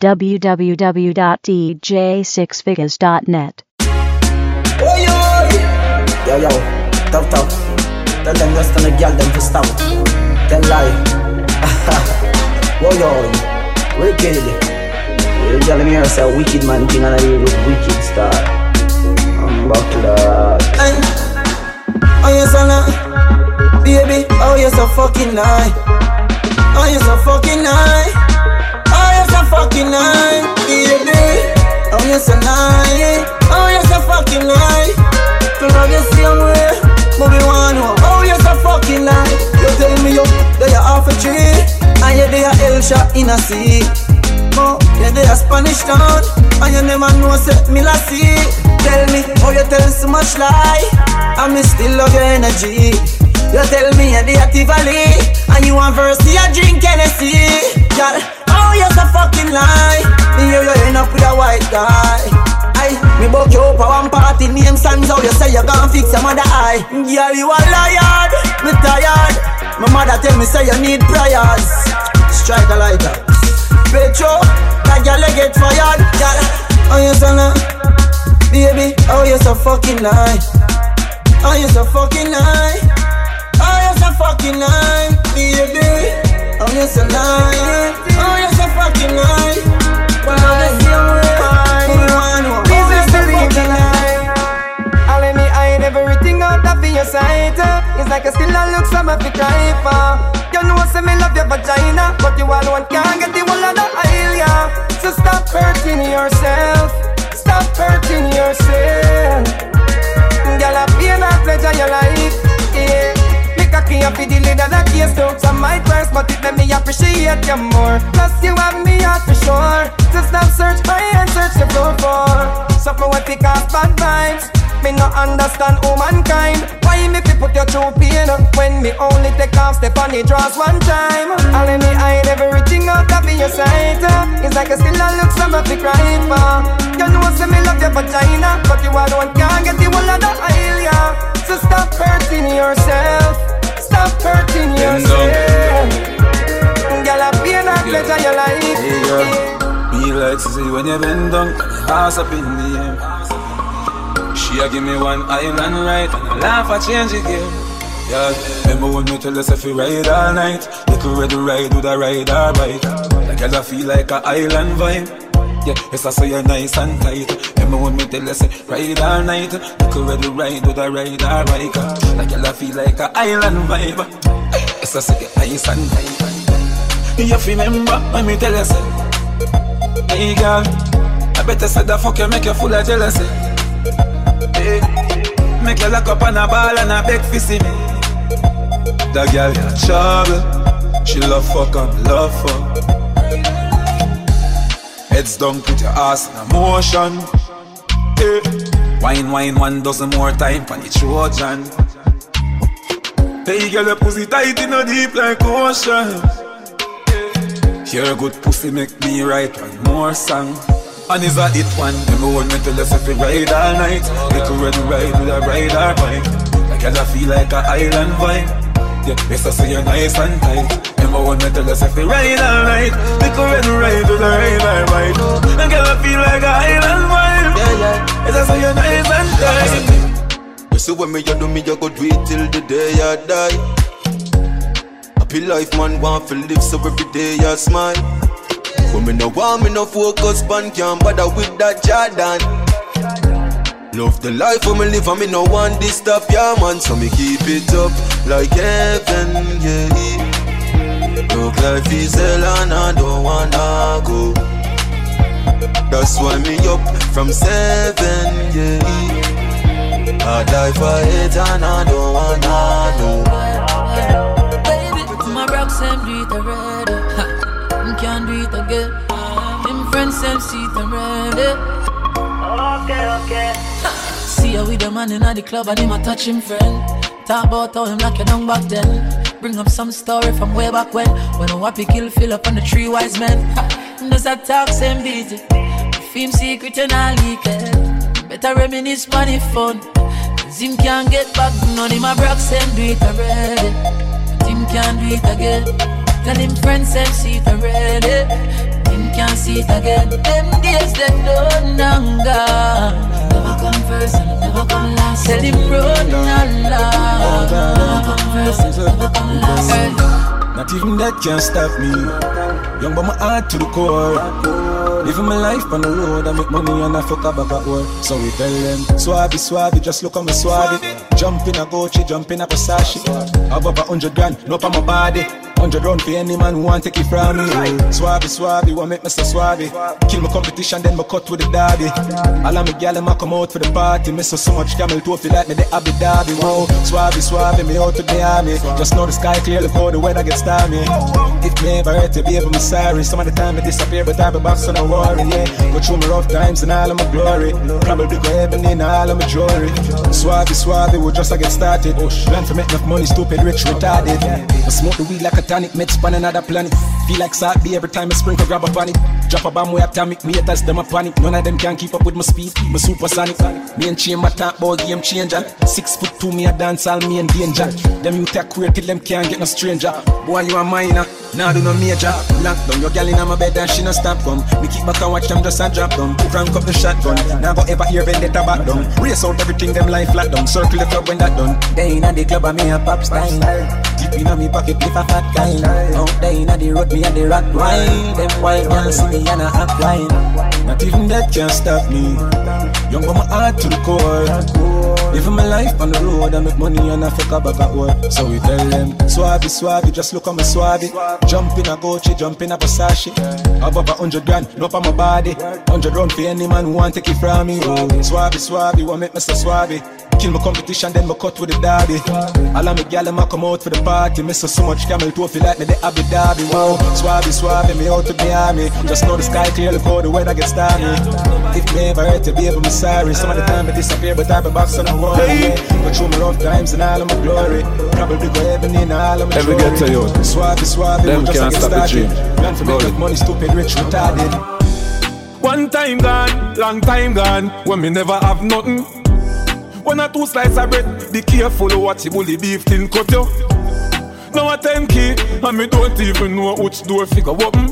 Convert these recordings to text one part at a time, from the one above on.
www.dj6figures.net. Oh yo, yo yo. Tell them just them to stop. Lie. yo, wicked. You telling me yourself wicked man hear this wicked star. I'm. Oh. Baby, oh you're so fucking. Oh you're so fucking. Oh so fucking nice, baby. Oh you're so nice. Oh you're so fucking nice. To love you same way, but we want to. Oh you're so fucking nice. You tell me you that you're off a tree, and you're there El shot in a sea. Oh, you're there Spanish town, and you never know set me la see. Tell me how you tell so much lie, and me still love your energy. You tell me you're the Valley And you want verse, you drink Hennessy Girl, you're so fucking lie. Me hear you end up with a white guy. Aye, me book you up a one party Name songs how you say you gon' fix your mother eye. Girl, you a liar, me tired. My mother tell me say you need prayers. Strike a lighter Petro, that girl you get fired. Girl, oh you so na Baby, oh you so fucking lie? Oh you so fucking lie? Oh, you're so fucking nice, baby. Oh, you're so nice. Oh, so fucking nice. Well, I'm the same way. Who want one? Oh, you're fucking nice. I'll let hide everything out of your sight. uh. It's like I still a look some of the cry for. You know, say me love your vagina, but you alone can't get the whole of the aisle, yeah. So stop hurting yourself. Stop hurting yourself. Girl, I pain and pleasure your life, yeah. Cocky up for the lid of the case too Some might curse but it let me appreciate you more. Plus you have me heart for sure. Just stop search my and search the floor for. Something what pick off bad vibes. Me no understand humankind. Why me fi put your true pain When me only take off step on the draws one time? And let me hide everything out of your sight. Uh. It's like I still a look some of the cry for You know say me love your vagina But you alone can't get the whole of the aisle yeah. So stop hurting yourself Stop hurting yourself Girl, I pain and pleasure your life Hey girl, me like to see when you bend down, ass up in the air. She a give me one island right, and I laugh I change game. Yeah, remember when me tell us if we ride all night, you could ready ride with a ride or bike. Like I feel like a island vibe. Yeah, yes I say you're nice and tight. Remember when me tell us ride all night, you could ready ride with a ride bike. Like I feel like a island vibe. Yes I say you're nice and tight. You remember when me tell you say Hey girl I better say the fuck you make you full of jealousy hey, Make you lock up on a ball and a beg see me That girl got trouble She love fuck and love fuck Heads down put your ass in a motion hey. Wine wine one dozen more time for the Trojan Hey girl your pussy tight in a deep like ocean eh. Your good pussy make me write one more song. And is a hit one. Remember when me tell us if we ride all night. A ready ride with a ride or bike. Like I feel like a island vibe. Yeah, yes I say you're nice and tight. Remember when me tell us if we ride all night. Make a ready ride a ride or bike. And girl I feel like a island vibe. Yeah, yeah. Yes I say you're nice and tight. You see when me you do me, you go do it till the day I die. Happy life, man, want to live so every day I smile. But me no want me no focus pan can't bother with that Jordan. Love the life for me live and me no want this stop, yeah man. So me keep it up like heaven, yeah. Look life is hell and I don't wanna go. That's why me up from seven, yeah. I die for it and I don't wanna know. Baby, my rocks them do it already. Ha, can't do it again. Him friends them see it already. Okay, okay. See how with the man in the club and him a touch him friend. Talk about how him lock you down back then. Bring up some story from way back when. When a wappy kill fill up on the three wise men. Him does that talk same beat. Him secret and I leak. Better reminisce money fun. Cause him can't get back. None of my them do it already. But him can't do it again. Tell him friends see it already. Eh? Him can't see it again. Them days them don't. Never come first and never come last. Tell him run and laugh. Never come first and never come last. Hey. Not even that can stop me. Young but my heart to the core. Living my life on the road, I make money and I fuck up back at work. So we tell them, Swabby, Swabby, just look on me Swabby. Jump in a Gucci, jump in a Versace. Have up a hundred grand, no on my body. Hundred round for any man who want take it from me. Swabby, Swabby, want make me so Swabby. Kill my competition, then my cut with the derby. All of me gal them come out for the party. Miss so so much camel toe feel like me the Abu Dhabi. Whoa, Swabby, Swabby, me out to the army. Just know the sky clear before the weather gets stormy. If me ever hurt to be able, me sorry. Some of the time I disappear, but I be back, so no worry. Yeah, go through my rough times and all of my glory. Probably go heaven in all of my jewelry. Swabby, Swabby, we just a get started. Plan to make enough money, stupid, rich, retarded. I smoke the weed like a tonic, meds span another planet. Feel like salt every time I sprinkle, grab a panic. Drop a bomb way atomic, me haters them a panic. None of them can keep up with my speed, my supersonic. Me and Chamber talk about game changer. Six foot two, me a dance all me in danger. Them you take queer till them can't get no stranger. Boy, you a minor, now do no major. Lock down your gal in my bed and she no stop come. Me keep back and watch them just a drop down. Crank up the shotgun, now go ever hear vendetta back down. Race out everything them life flat down. Circle the club when that done. They in the club and me a pop style. Deep in me pocket if a fat kind. Out there inna the road, me and the rock wine. Them white girls see me and I act wine. Not even that can stop me. Young but my heart to the core. Living my life on the road, I make money and I fuck back at work. So we tell them, Swabby, Swabby, just look at my Swabby. Jump in a Gucci, jump in a Versace. Up a hundred grand, no on my body. Hundred round for any man who want take it from me. Oh, Swabby, Swabby, want make Mr. Swabby. Kill my competition, then my cut with the derby. All of my gal a come out for the party. Miss so much camel toe feel like me the Abu Dhabi. Wow, Swabby, Swabby, me out to the army. Just know the sky clear, look how the weather gets stormy. If me ever hurt be able, me sorry. Some of the time I disappear, but I be back, so no worry. Go through my rough times and all of my glory. Probably go heaven in all of my Every jewelry. ghetto youth. Swabby, Swabby, Them just can't get stop the dream. Plan for make money, stupid, rich, retarded. One time gone, long time gone, when me never have nothing. One or two slices of bread, be careful of what you bully beef tin cut you. Now a 10 key, and me don't even know which door figure open.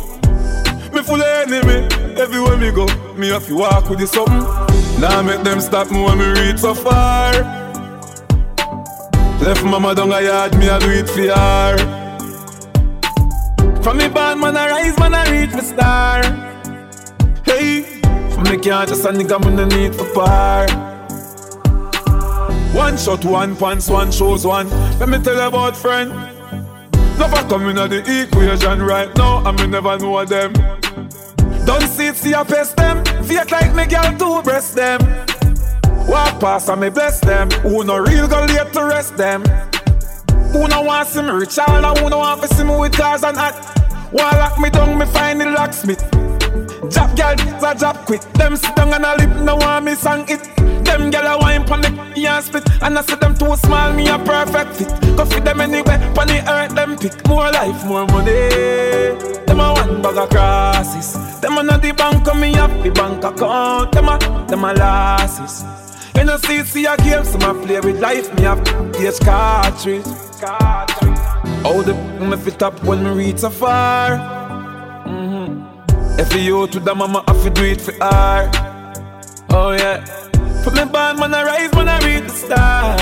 Me full of enemy, everywhere me go, me have to walk with the something. Now make them stop me when me reach so far. Left mama down a yard, me a do it for her. From me band man I rise, man I reach me star. Hey, from the can't just a nigga me no need for par. One shot, one pants, one shows one. Let me tell you about friend. Never come in the equation right now, and me never know them. Don't see it, see I pest them. Fake like me girl to breast them. Walk past and me bless them. Who no real go late to rest them. Who no want see me rich all and who no want to see me with cars and hat. One lock me down, me find the locksmith. Jab girl, a job quick. Them sit down and a lip, no want me song it. Them gyal a wine pon the and split, and I see them too small, me a perfect fit. Go fit them anywhere, pon the earth them pick. More life, more money. Them a one bag of crosses. Them a not the bank, me have the bank account. Them a, them a losses. You know, see, see a game, some a play with life. Me have gauge cartridge. Cartridge. How the me fit up when me reach so far. Mm-hmm. If you to the mama, I fi do it for her. Oh yeah. From me band, man, I rise, man, I reach the star.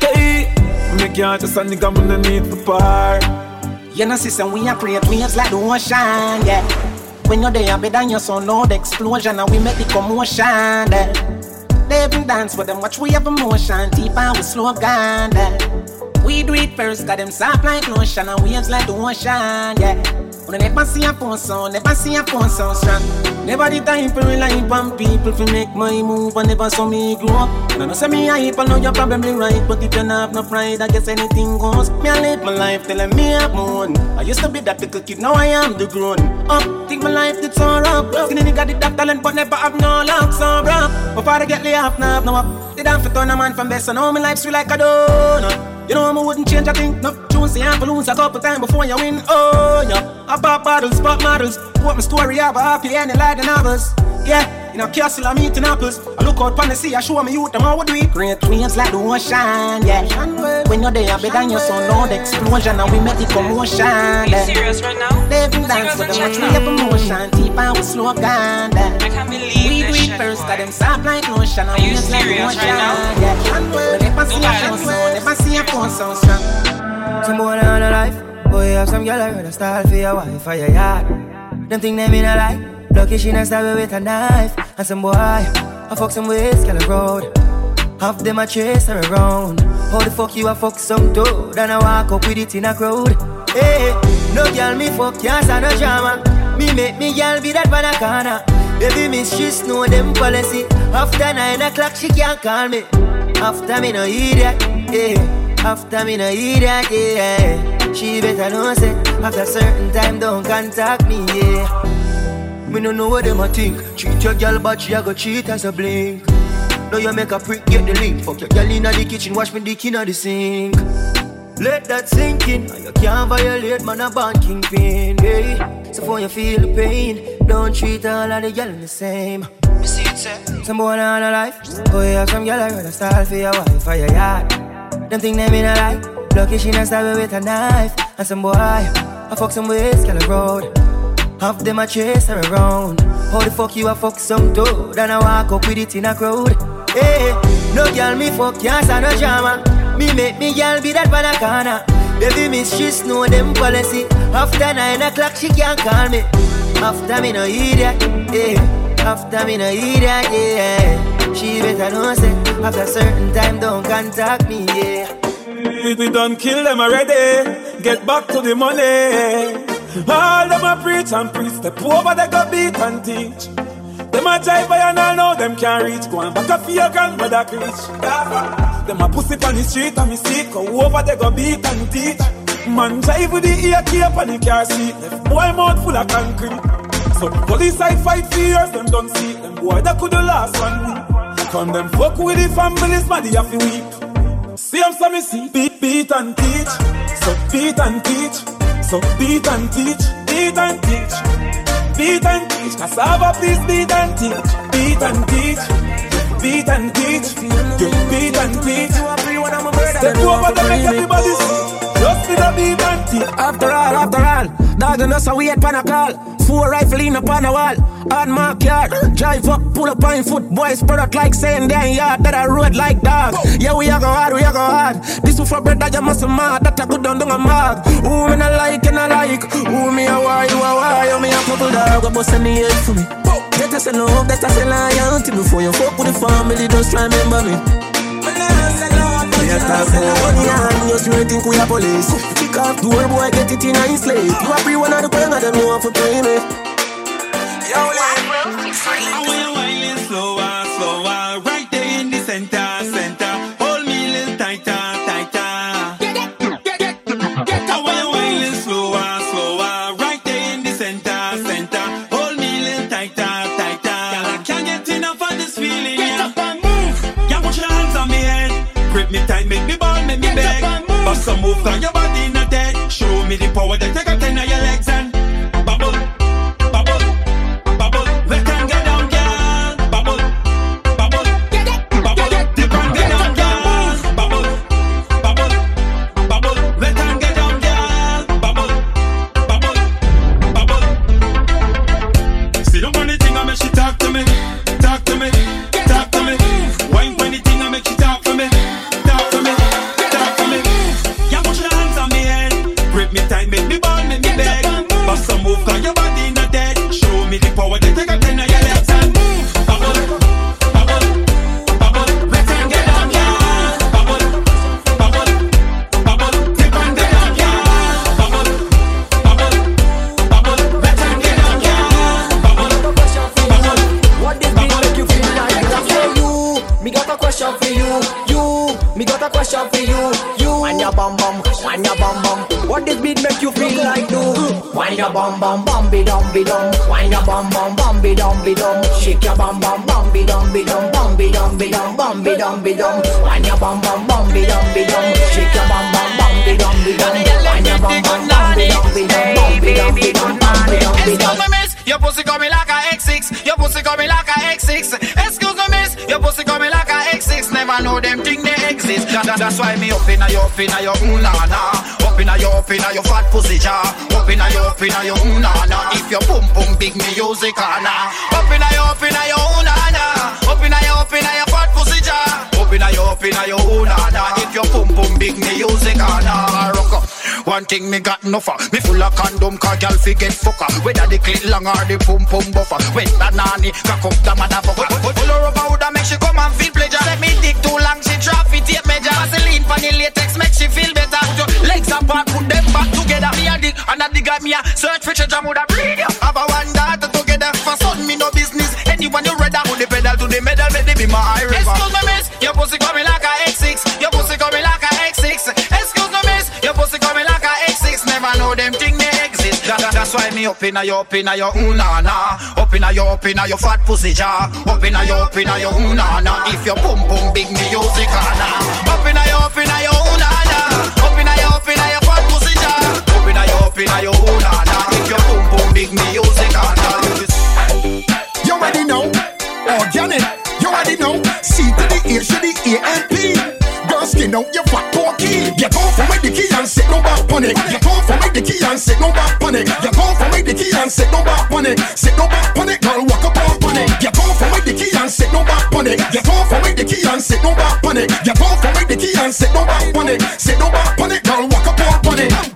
Hey, me can't just a nigga, man, I need for par. You know, sister, we are create waves like the ocean, yeah. When you're there, better than your son, the explosion, and we make the commotion, yeah. They even dance with them, watch we have emotion, deep and we slow down, yeah. We do it first, got them soft like lotion, and waves like the ocean, yeah. I never see a phone sound, never see a phone sound strong. Never the time for rely on people to make my move, and never saw me grow up. And I know say me hype, I know you're probably right, but if you don't have no pride, I guess anything goes. Me I live my life telling me I'm moon. I used to be that little kid, now I am the grown up. Think my life did so rough. Skinny nigga did that talent, but never have no luck, so rough. Before I get laid off, now have no up. Did have to turn a man from best, so now my life's sweet like a donut. You know I wouldn't change a thing. No tunes, see I lose a couple times before you win. Oh yeah. I pop bottles, pop models. What my story about happy and like the novels. Yeah, in a castle I'm eating apples. I look out on the sea, I show my youth, them how we do it. Great waves like the ocean, yeah. When you're there, better than your son, Lord explosion, and we make the commotion. Yeah. You serious right now? Living dance with them, watch me have emotion, deep and we slow down. I can't believe We do it first, got them soft like lotion, and we serious right now? Yeah, and when they pass see a phone sound, they pass see a phone sound strong. Some boy on a life, boy have some girl I rather style for your wife for your yard. Them think them in a lie. Lucky she not stab with a knife. And some boy, I fuck some ways, girl road. Half them a chase her around. How the fuck you a fuck some dude? And I walk up with it in a crowd. Hey, no girl me fuck, can't stand no drama. Me make me girl be that banana. Baby miss, she know them policy. After nine o'clock, she can't call me. After me no idiot, yeah. After me no idiot, yeah. She better know say after a certain time don't contact me, yeah. Me no know what them a think. Treat your girl, but she a go cheat as a blink. Now you make a prick, get the link. Fuck your girl inna the kitchen, wash me dick inna the sink. Let that sink in. You can't violate, man, a band kingpin. Hey. So for you feel the pain, don't treat all of the girl the same. You see it, sir? Some boy on a life. Oh, you have some girl I rather style for your wife for your yard. Them think them in a life. Lucky she not stab with a knife. And some boy, I fuck some ways, girl road. Half them a chase her around. How the fuck you a fuck some dude and I walk up with it in a crowd? Hey, no girl me fuck can't no drama. Me make me girl be that banana. Baby miss she know them policy. After nine o'clock she can't call me. After me no idiot, yeah. After me no idiot, yeah. She better know say after certain time don't contact me, yeah. We done kill them already. Get back to the money. All them a preach and preach. Step over, they go beat and teach. Them a jive by and all know them can't reach. Go and back up your grandmother preach. Them a pussy on the street and me see Go over, they go beat and teach. Man jive with the ear cape and the car seat. Left boy mouth full of concrete. So police I fight for years, them don't see them boy that could the last one. Come them fuck with the families, man, they have to weep. See them some me see, beat, beat and teach. So beat and teach. So beat and teach, beat and teach, beat and teach. Cassava, please beat and teach, beat and teach, beat and teach, you beat and teach. Step over to make everybody see. Just be the beat and. After all, after all, dog and us a wait pan a call. Four rifle in upon a wall, on my yard. Drive up, pull up on foot, boys spread out like saying damn yard that I road like dog. Yeah, we are go hard, we are go hard. This is for bread that you must mad, that I down down a mad. Who me not like and I like, who me a why, you a why, you me a couple dog, go bust any head for me. Better say no, better say loyalty before you fuck with the family, just try remember me. Yeah, talk more money and you sure think we are police. Kick off door boy, get it in a slave You are free one of the queen of them, you want to pay me. Yo, I some move, cause your body not dead. Show me the power that a ten of your legs and bum bum, bum be dum be dum. Wind your bum bum, bum be dum be dum. Shake your bum bum, bum be dum be dum, bum be dum be dum, bum be dum be dum. Wind your bum bum, bum be dum be dum. Shake your bum bum, bum be dum be dum. wine your bum bum Bambi Bambi Bambi Bambi Bambi Bambi Excuse me, miss, your pussy coming like a X6. Your pussy coming like a X6. Excuse me, miss, your pussy coming like a X6. Never know them thing they exist. That, that- that's why me up inna your up inna your ooh na na. Up inna your up inna your fat pussy jar. Up inna your up inna your ooh na na. If your pum pum big music ah, na. Up inna your up inna your ooh na na. Up inna your up inna your fat pussy jar. Up inna your up inna your na na. If your pum pum big me music na. Rock up. One thing me got no for Me full of condom car girl fi get fucker Whether the clit long or the pum pum buffer. When nanny cock up the motherfucker Pull her over woulda make she come and feel pleasure. Let me dick too long she drop it tape measure. Vaseline for the latex make she feel better. Put your legs apart put them back together. Me a dig and a dig at me a search for treasure woulda breed Have a one daughter together For son me no business Anyone you ready put the pedal to the metal me be my eye river. Excuse me miss Your pussy coming like a X6 Your pussy coming like a X6 Excuse me miss Your pussy coming like a X6 Never know them thing they exist. That, that- That's why me up inna your up inna your ooh na na Up inna your up inna your fat pussy jar. Up inna your up inna your ooh na na If your pum pum big music na Up inna your up inna your ooh na na Up inna your up inna your fat pussy jar. Up inna your up inna your ooh na na If your pum pum big music na You already know. Organic. You already know. C to the A to the A and P. Girl, skin out your fat porky. Get off from the key and sit no back on it. Get off from the key and sit no back on it. Get off from the key and sit no back on it. Sit no back on it, girl. Walk up on it. Get off from the key and sit no back on it. Get off from the key and sit no back on it. Get off from the key and sit no back on it. Sit no back on it, girl. Walk up on it.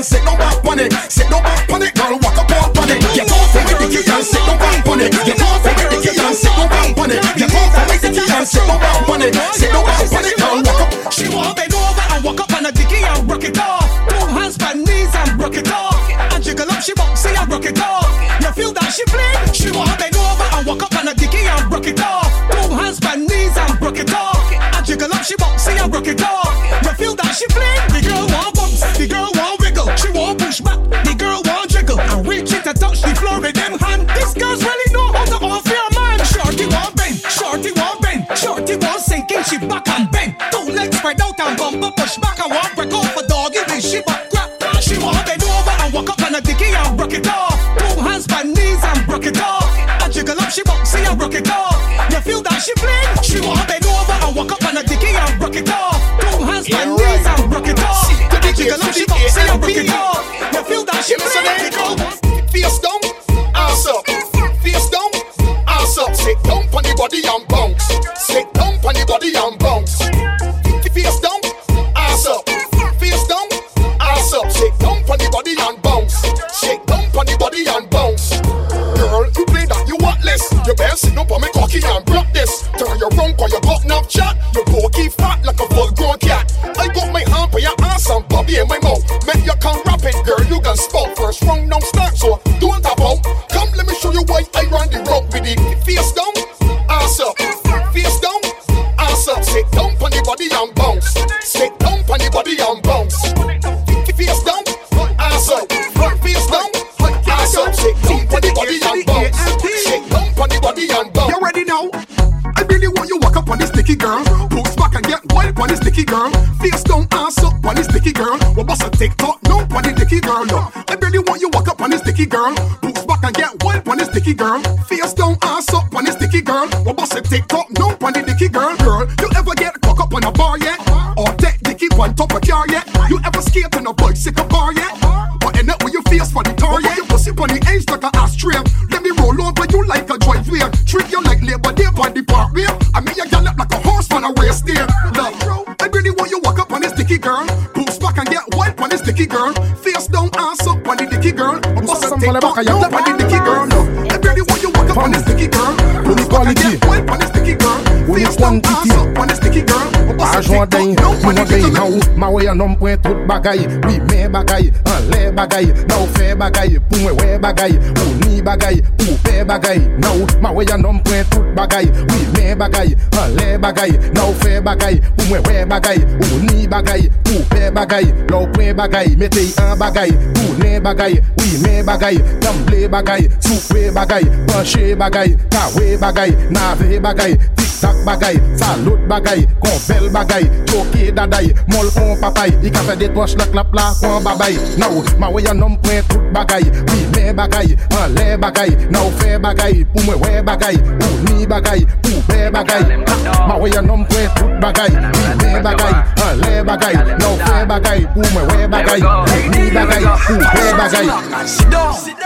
And sit no back on it. Sit no back on it, girl, walk up on it. Get off make the key and sit no back on it. Get off make the key and sit no back on it. Get off make the key and sit no back on it. Sit no back on it, girl, walk up. She want bend over and walk up on a dicky and rock it off. Two hands by knees and rock it off. And jiggle up, she boxy and rock it off. You feel that she fling? She want bend over and walk up on a dicky and rock it off. Two hands by knees and rock it off. And jiggle up, she boxy and rock it off. Sticky girl. Face down, ass up on this sticky girl. What bust a TikTok? No, on the sticky girl. Girl, you ever get cock up on a bar yet? Or take dicky on top of car yet? You ever skate on a bicycle bar yet? Or end up with your face for the tar yet? You pussy on the edge like a ashtray. Let me roll over you like a driveway. Treat you like labor day on the parkway. I mean you gallop like a horse on a race there. Look, I really want you walk up on this sticky girl. Post back and get wild on this sticky girl. Face down, ass up on the dicky girl. Bust a TikTok, no on the dicky girl. quality. When you quantity. A jwa den, mwen a dey nan ou Ma wey an om pwen tout bagay Oui, men bagay, an le bagay Nan ou fe bagay, pou mwen we bagay Ou ni bagay, pou pe bagay Nan ou, ma wey an om pwen tout bagay Oui, men bagay, an le bagay Nan ou fe bagay, pou Mwen wè bagay, ou ni bagay, pou pe bagay Lò ou bagay, metey an bagay Pou ne bagay, oui men bagay Damble bagay, soufwe bagay Panche bagay, kawe bagay Nave bagay, tik tak bagay Salot bagay, konvel bagay Choke daday, mol kon papay I ka fè detwòch la klap la kon babay. Nou, ma wè yon nom pren tout bagay Oui men bagay, an le bagay Nou fè bagay, pou mwen wè bagay Ou ni bagay, pou le bagay Mawe anon pre tout bagay. Ni le bagay, an le bagay Nou fe bagay, ou mwen we bagay. Ni bagay, ou we bagay. Sit down.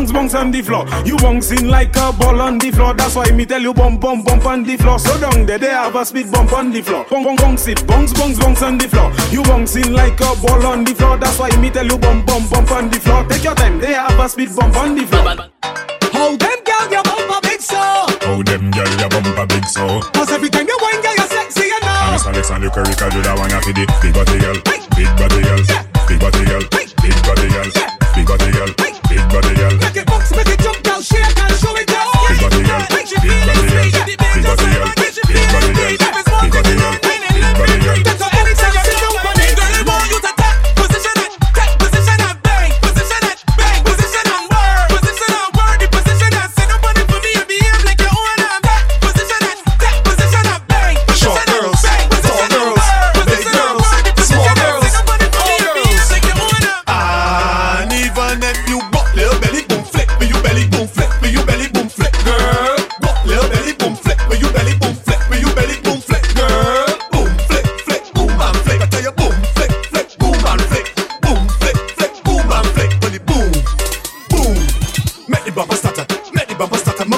Bounce, bounce, bounce on the floor. You bouncing like a ball on the floor. That's why me tell you bump, bump, bump on the floor. So down there, they have a speed bump on the floor. Bounce, bounce, bounce it, bounce, bounce, bounce on the floor. You bouncing like a ball on the floor. That's why me tell you bump, bump, bump on the floor. Take your time, they have a speed bump on the floor. How them girl you bump a big so How them girl ya bumper big so Cause every time you whine girl you're sexy you know Miss Alexander Curry can do that one ya for the big body girl Big body girl Big body girl Big body girl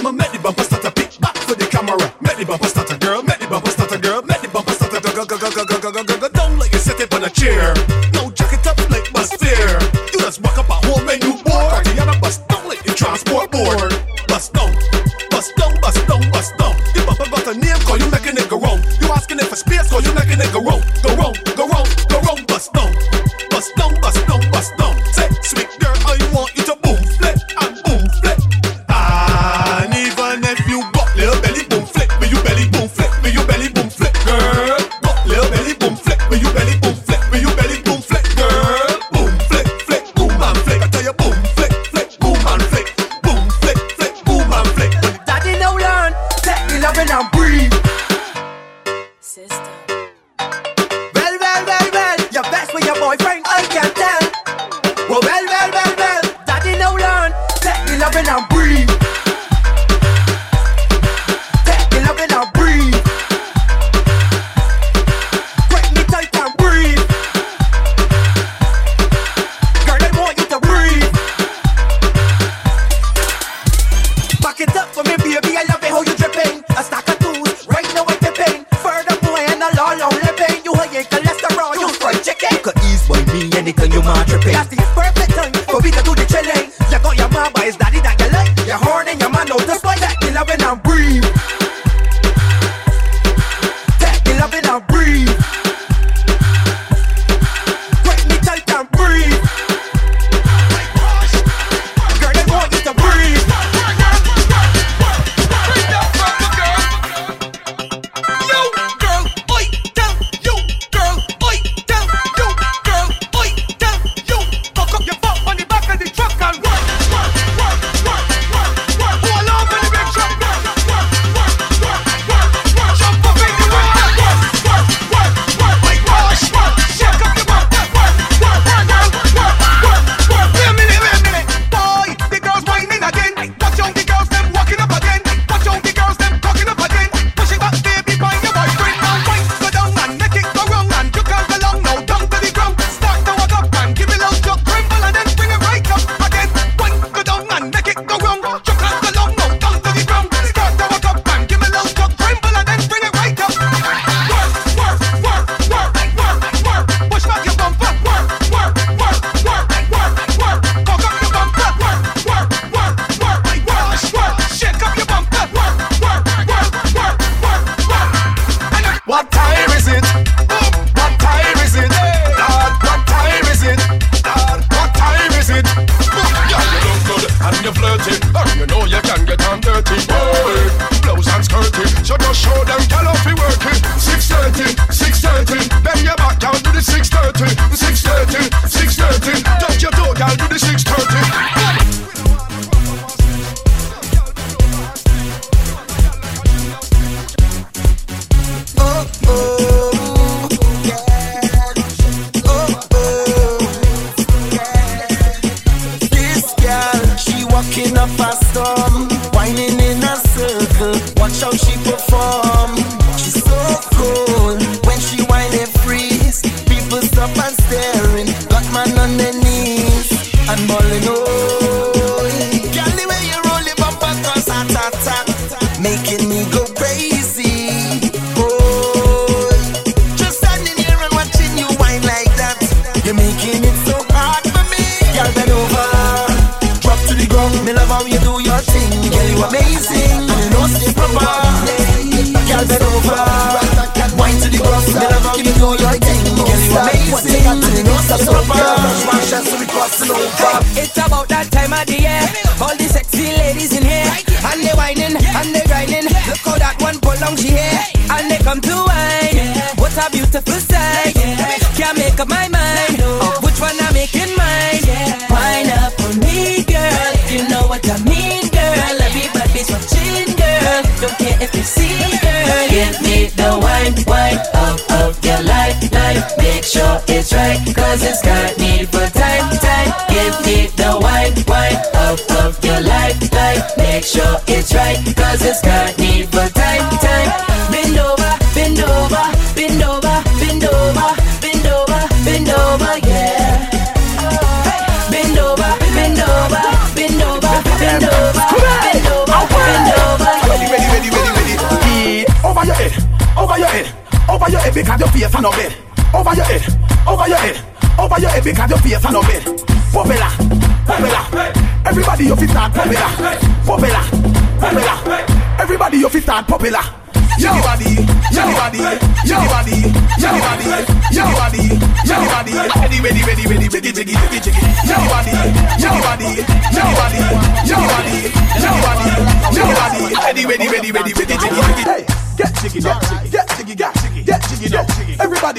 I'm a medley, but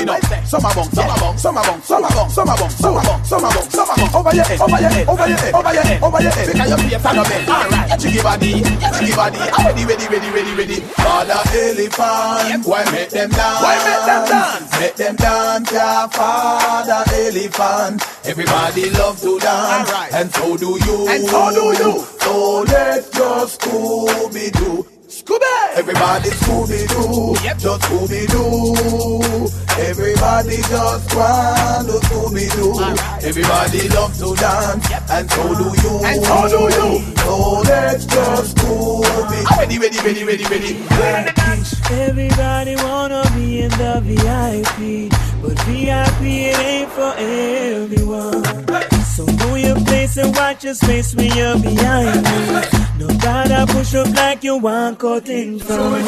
Everybody know. Some are bong, some are bong, some are bong, some are bong, some are bong, some are bong, some are bong, some are bong. Over your head, over your head, over your head, over your head, over your head. Because your face on the bed. All right, body, jiggy body. Ready, ready, ready, ready, ready. Father elephant, why make them dance? Why make them dance? Make them dance, yeah, father elephant. Everybody love to dance, and so do you. And so do you. So let's just Scooby Doo. Scooby! Everybody Scooby Doo, just Scooby Doo. Everybody just want to Scooby Doo. Everybody love to dance, and so do you. And so do you. So let's just Scooby. Ready, ready, ready, ready, ready. Everybody wanna be in the VIP, but VIP it ain't for everyone. So know your place and watch your space when you're behind me. No gotta push up like you want cut in front.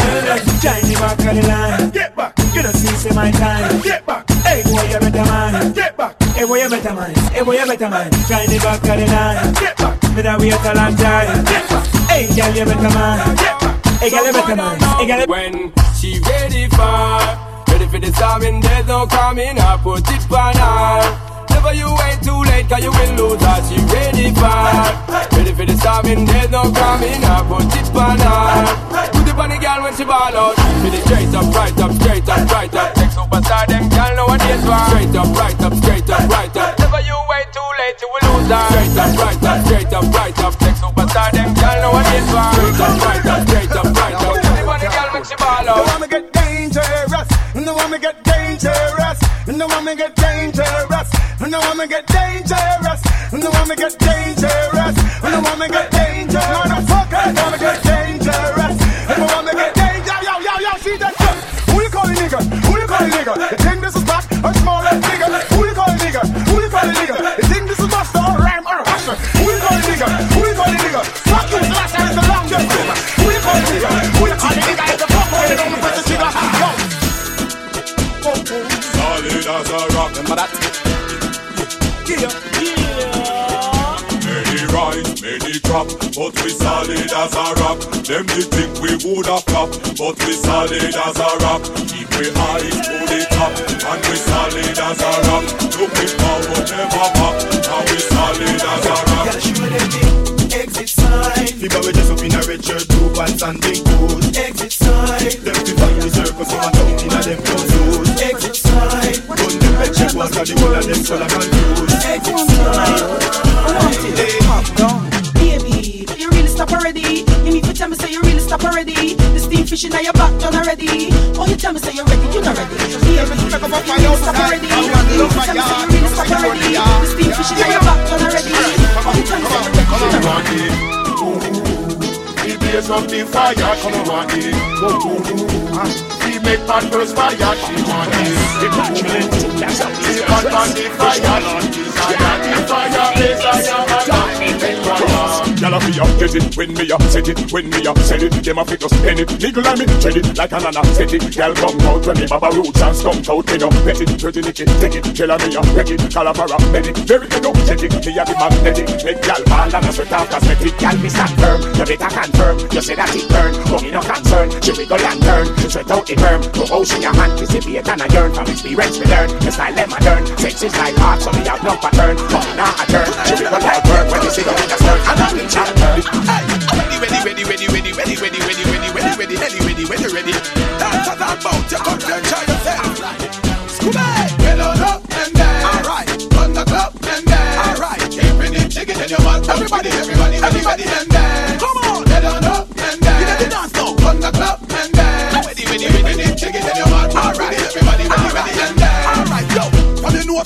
Try the back of the line. Get back. You don't see say my time. Get back. Hey boy, you better man. Get back. Hey boy, you better man. Hey boy, you better man. The back of the line. Get back. Me that wait a long time. Get back. Hey girl, you better man. Get back. Hey girl, you better man. Hey girl, When she ready for Ready for the storming, there's no coming I put it on her Never you wait too late cause you will lose her She ready for Ready for the storming, there's no coming I put it on her Put it on the girl when she ball out. With it straight up, right up, straight up, right up. Take superstar, them girl nowadays want. Straight up, right up, straight up, right up. Never you wait too late you will lose her Straight up, right up, straight up, right up. Take superstar, them girl nowadays want. Straight up, right up, straight up, right up. Everybody girl make she ball out. The woman get dangerous. The woman get dangerous. The woman get dangerous. And the woman get dangerous. And the woman get dangerous. And the woman get dangerous. Motherfucker, the woman get dangerous. And the woman get dangerous. Yo, yo, yo, see that shit? Who you call a nigga? Who you call a nigga? You think this is back or small ass nigga? Who you call a nigga? Who you call a nigga? You think this is master or rhyme or hustler? Who you call a nigga? Who you call a nigga? Fuck you, last time is the long distance. Who you call a nigga? Who you call a nigga? It's the fuck boy, they don't press the trigger. Yo. Solid as a rock. Remember that? Yeah. Many rise, many crop, but we solid as a rock. Them they think we woulda flop, but we solid as a rock. Keep we eyes to the top, and we solid as a rock. Looking forward, never back, and we solid as a rock. Exit side. People we just up in a red shirt, blue pants and big boots. Exit side. Them to find the circus, some are down in a them clothes. Exit side. Gun them red check was got the whole of them color confused. Exit side. Come on, baby, you really stop already? You need to tell me say you really stop already. The steam fish in your back, you're not ready. Oh, you tell me say you're ready, you're not ready. Yeah, me stop already. You tell me say you're ready, stop already. The steam fish in your back, you're not ready. Oh, you tell me say you're ready, you're not ready. It blaze up the fire, she want it. We make bad girls fire, she want it. We burn on the fire, she desire the fire, desire and. Y'all fi up get it when me up set it when me up set it. Them a fit us pen it. Niggle and me tread it like an anesthetic. Y'all come out when me baba roots and skunk out. Me no bet it, lick it, take it. Tell me a wreck it. Calavera medic, very energetic. Me a the magnetic. Make y'all ball and a sweat off cosmetic. Y'all me stand firm, you better confirm. You say that it burn, but me no concern. She wiggle and turn, sweat out the. Go ocean your hand, dissipate and a yearn. From experience we learn, the style them modern. Sex is like art, so me have no pattern. But me not a turn, she wiggle like bird when you see the with a skirt. And a reach and turn. Ready, ready, ready, ready, ready, ready, ready, ready, ready, ready, ready, ready, ready, ready, ready. That's what I'm about. You come and yourself. Scooby, get on up and down. All right, run the club and down. All right, keeping it chicken in your mouth. Everybody, everybody, everybody and down. Come on, get on up and down. Get the dance now. Run the club and down. Ready, ready, ready, ready. chicken in your mouth.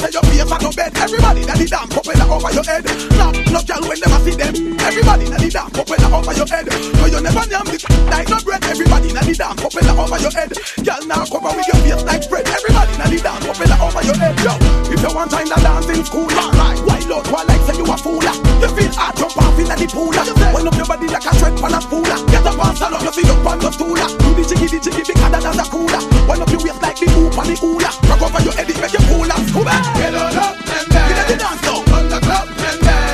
North of your face no bed. Everybody that the damn propeller over your head. Now, no girl when them see them. Everybody that the damn propeller over your head. No, you never name the like no bread. Everybody that the damn propeller over your head. Girl now cover with your face like spread. Everybody that the damn propeller over your head. Yo, if you want time to dance in school, alright. Wild out, while like say you a fool. You feel hard, jump off in the pool. Wind up your body like a tread pan a spool. Get up and stand up, you sit up on the stool. Do the jiggy, the jiggy, bigger than a cooler. Wind up your waist like the hoop and the hula. Rock over your head, it make you cool and scuba. Get on up. Get dance on the club.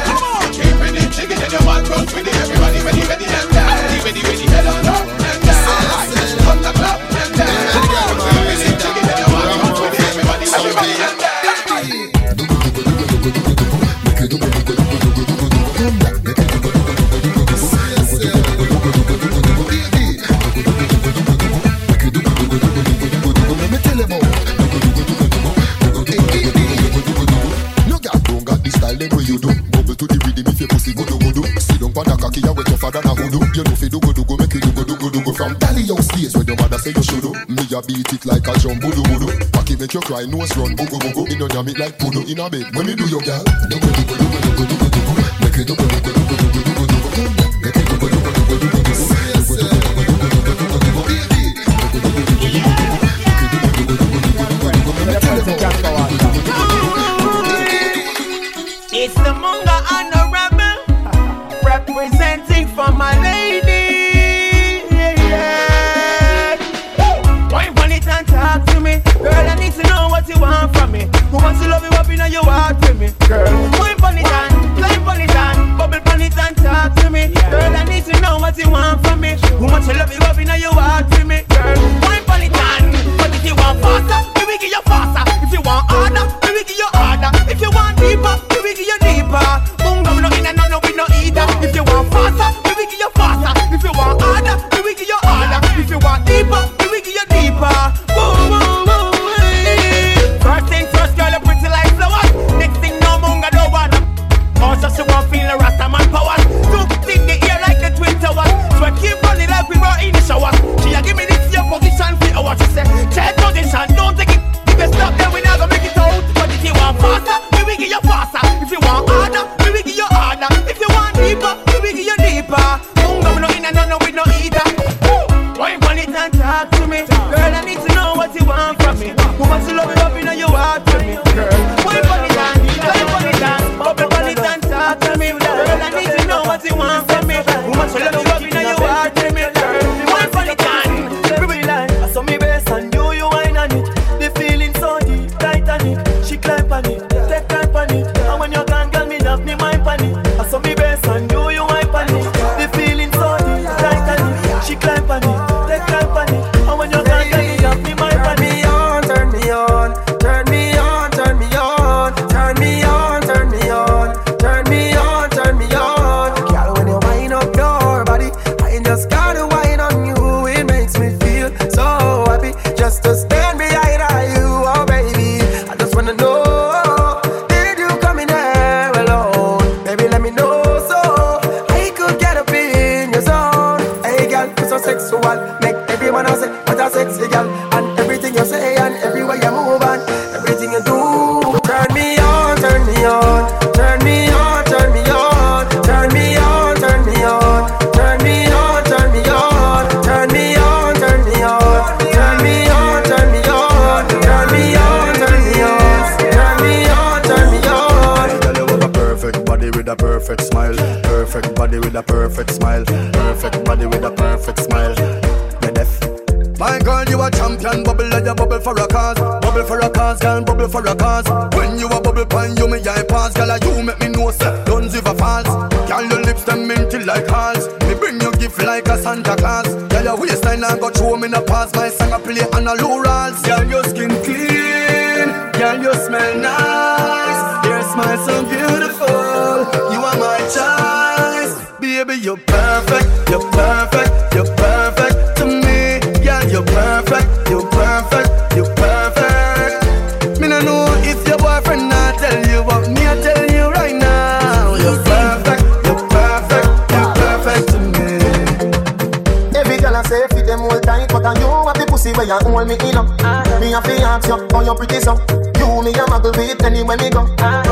Come on, it with it. Everybody ready, ready and fi do, see don't want a cocky ya with your father na hoodoo. You know fi do go do go make you do go do go do go From Dali house days when your mother say you should do. Me a beat it like a drum budu do, Pack it make you cry nose run bugu bugu. In your yam it like pudu in a bed. When me do your girl, do gudu do gudu do gudu. Make you do gudu gudu do gudu. Girl? Wine on it and, climb on it and, bubble on it and talk to me, girl. I need to know what you want from me. Who wants to love you up in your heart with waistline I got me in a pass. My song I play on a low. Girl, your skin clean, girl, you smell nice. Your smile so beautiful. up on your pretty song. You me a muggle with anywhere me go.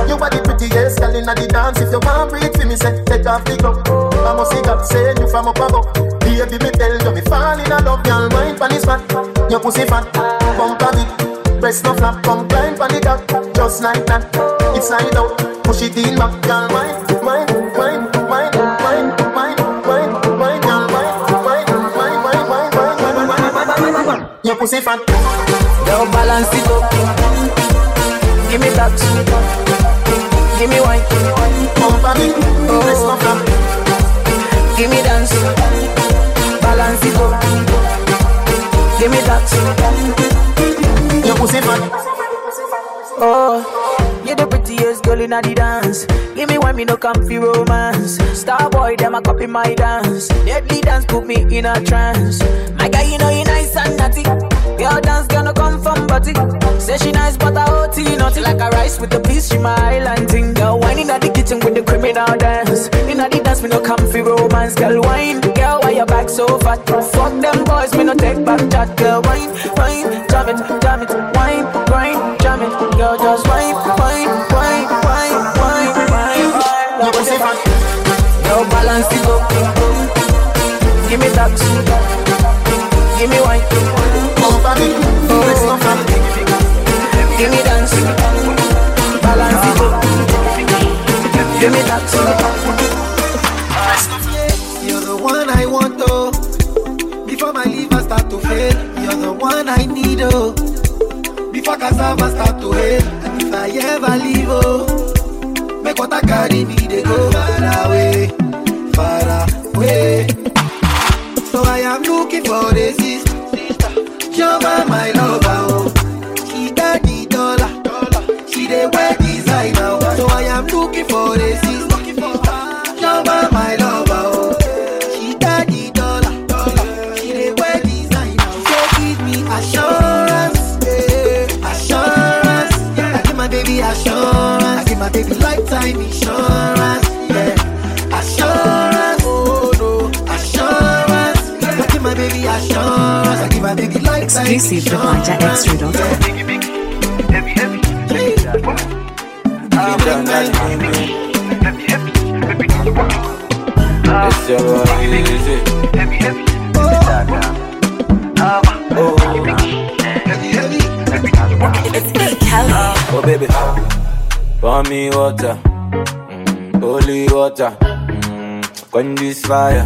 You are the prettiest girl inna the dance. If you can't breathe for me, say take off the glove. I must see God send you from up above. Baby, me tell you me falling in love. Girl, mind pon his fat, your pussy fat, bump a bit, breast no flap, come climb pon the top, just like that. It's side out, push it in back, girl, mind, mind, mind, mind, mind. Your pussy fat now balance it up. Give me that. Give me wine. Bump a bit, breast no flap. Give me dance. Balance it up. Give me that. Your pussy fat. Oh, you're the prettiest girl in the dance. Give me one, me no comfy romance. Star boy, them a copy my dance. Deadly dance put me in a trance. My guy, you know you nice and natty. Girl dance gonna come from body. Say she nice, but I OT naughty like a rice with the peas. She my island thing. Girl, wine in the kitchen with the criminal dance. In the dance, me no comfy romance. Girl, wine, girl, why your back so fat? Fuck them boys, me no take back chat. Girl, wine, wine, jam it, jam it, wine, grind, jam it. Girl, just wine, wine, wine, wine, wine, wine. Your pussy fat. Girl, balance it up. Give me that. Give me wine. Bump a bit, breast no flap. Give me dance. Balance it up. Give me that. You're the one I want, oh. Before my liver start to fail, you're the one I need, oh. Before cassava start to hail, and if I ever leave, oh, make what I carry me, they go far away, far away. So I am looking for a sister, you're my lover, oh. She got the dollar, she dey wear designer, oh. so I am looking for a Exclusive to VanjaXtra.com. It's your boy, easy. Oh baby, pour me water, mm, holy water, mm, quench this fire.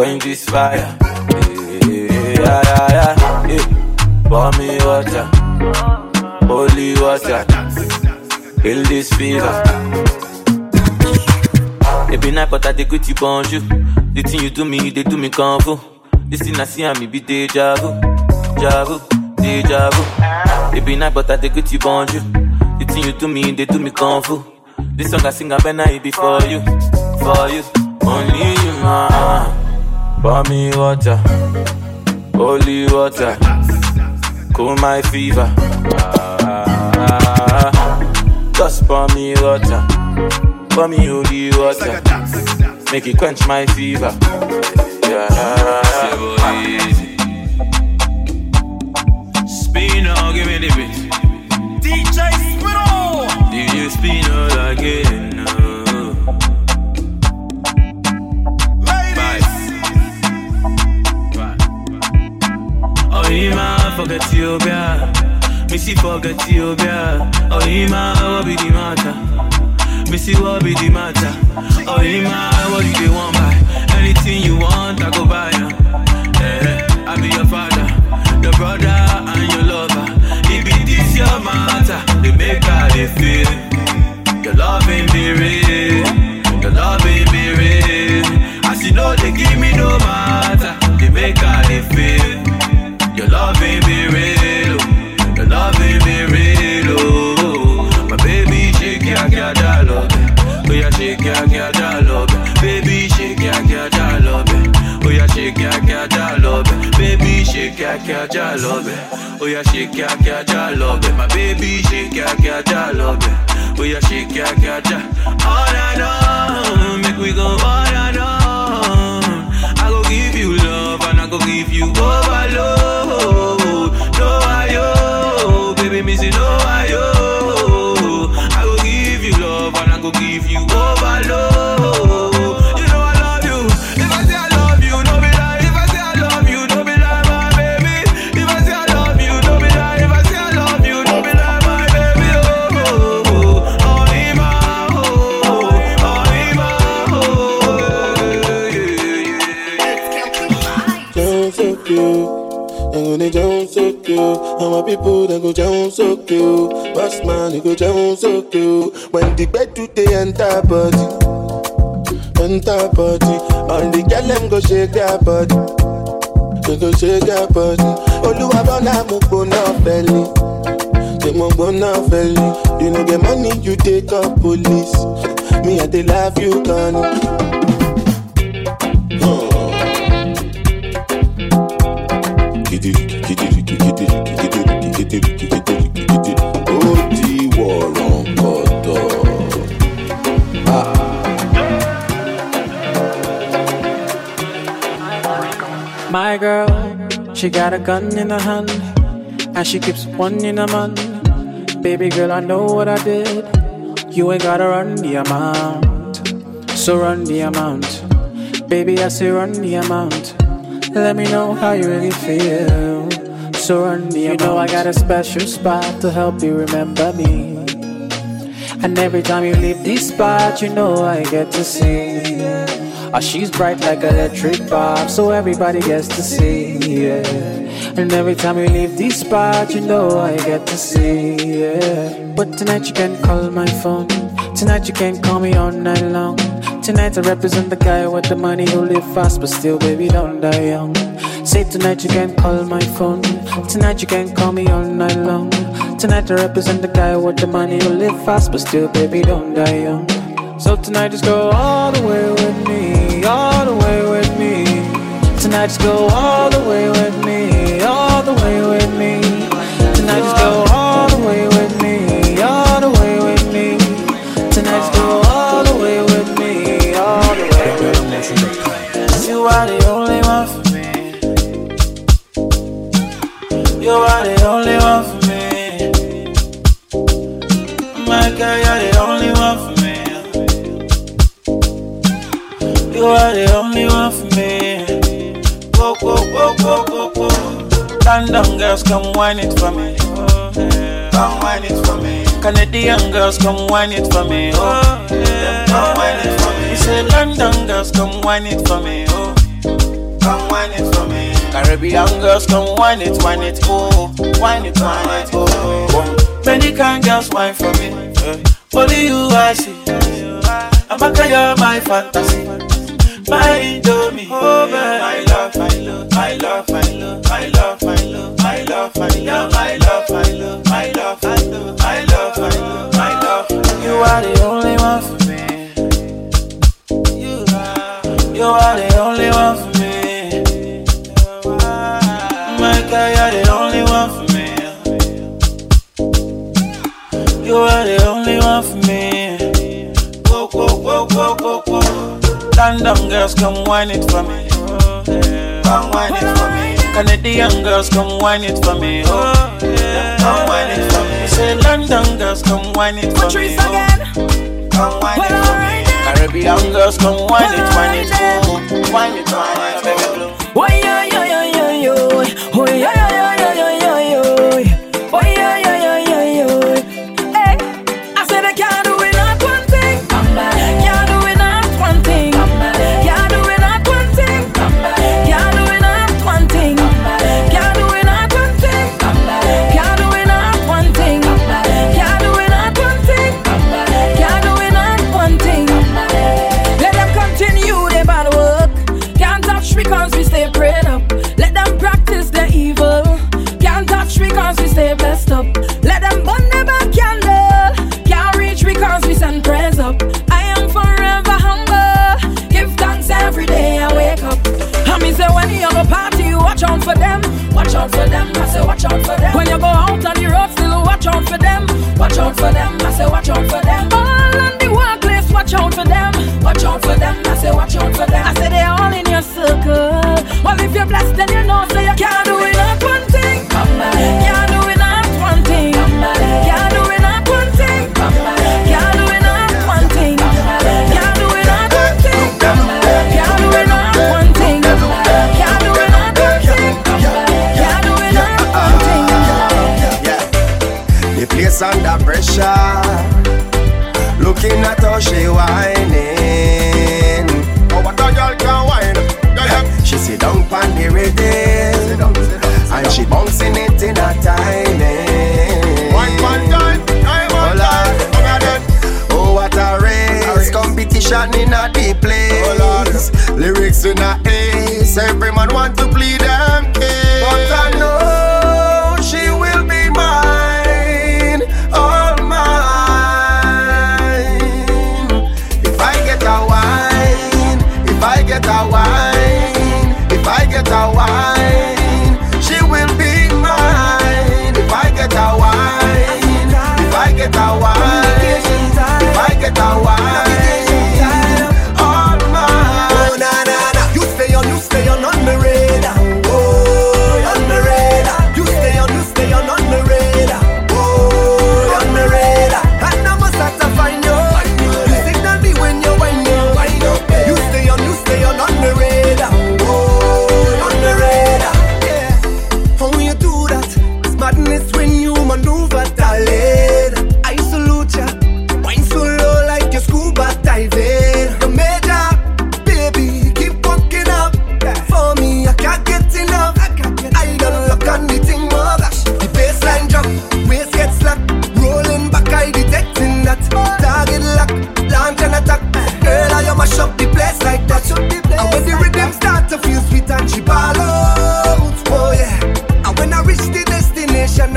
quench this fire. Yeah, yeah, yeah, yeah. Pour me water, holy water, kill this fever. Every night, but I dey greet you bonjour. The thing you do me, they do me fu. This thing I see, I'm be deja vu, deja vu, deja vu. Be nice, but I take it you bond you. The thing you do me, they do me fu. This song I sing, I better it be for you, for you. Only you, man. Pour me water, holy water, cool my fever. Just pour me water, pour me holy water, make it quench my fever. Yeah. Spino, give me the beat. DJ Spino. DJ Spino again. Forget Ethiopia. Missy, forget Ethiopia. Oh, Ima, what be the matter? Missy, what be the matter? Oh, Ima, what do they want buy? Anything you want, I go buy ya. Eh, I be your father, your brother, and your lover. It be this your matter, they make how they feel. Your love ain't be real, your love ain't be real. As you know, they give me no matter, they make how ya, ya, love. Oh, yeah, shake ya, ya, da, love. My baby, shake ya, ya, da, love. Oh, yeah, shake ya, ya, da. All I know, make we go all I know. My people they go down so cute. Boss man, you go down so cute. When the bed do they enter body, enter body. All the girl them go shake their body. They go shake their body. Oluwa bona mo gbona belly. Say mo gbona belly. You know the money you take up police. Me I dey love you, Connie. ó My girl, she got a gun in her hand, and she keeps one in her man. Baby girl, I know what I did. You ain't gotta run the amount, so run the amount. Baby, I say run the amount. Let me know how you really feel. So run the amount. You know I got a special spot to help you remember me. And every time you leave this spot, you know I get to see. Oh, she's bright like electric bulb, so everybody gets to see. Yeah. And every time you leave this spot, you know I get to see. Yeah. But tonight you can call my phone. Tonight you can call me all night long. Tonight I represent the guy with the money who live fast, but still, baby, don't die young. Say tonight you can call my phone. Tonight you can call me all night long. Tonight I represent the guy with the money who live fast, but still, baby, don't die young. So tonight just go all the way with me, all the way with me. Tonight just go all the way with me, all the way with me. Tonight just go all the way with me, all the way with me. Tonight just go all the way with me, all the way with me. You are the only one for me. You are the only one for me. My girl, you're the only You are the only one for me. Whoa, whoa, whoa, whoa, whoa, whoa. London girls, come wine it for me. Come wine it for me. Canadian girls, come wine it for me. Oh, yeah. come wine it for me. You say London girls, come wine it for me. Oh, come wine it for me. Caribbean girls, come wine it, wine it, oh, wine it, wine it, oh. Many kind girls wine for me. eh. Only you I see. I'm a you're my fantasy. Body. Oh, my love, my love, my love, my love, my love, my love, my love, my love, my love, my love, my love, my love, my love, my love, my love. You are the only one for me. You are. You are the only one for me. My girl, you're the only one for me. You are Stand down, girls, come whine it for me. Come whine it for me. Canadian girls, come whine it for me. Oh, yeah. Come whine it for me. Say London girls, come whine it for me. Again. Come whine it for me. Caribbean girls, come whine it, whine it, oh. whine it, whine it, baby it. for them. Watch out for them. I say watch out for them. When you go out on the road, still watch out for them. Watch out for them. I say watch out for them. Oh. shot. Looking at how she whining. Oh, but the girl can whine. She sit down on the rhythm, and she bouncing it in her timing. One one time, time one time. Oh, what a race! Competition in a deep place. Lyrics in a ace. Every man want to play them.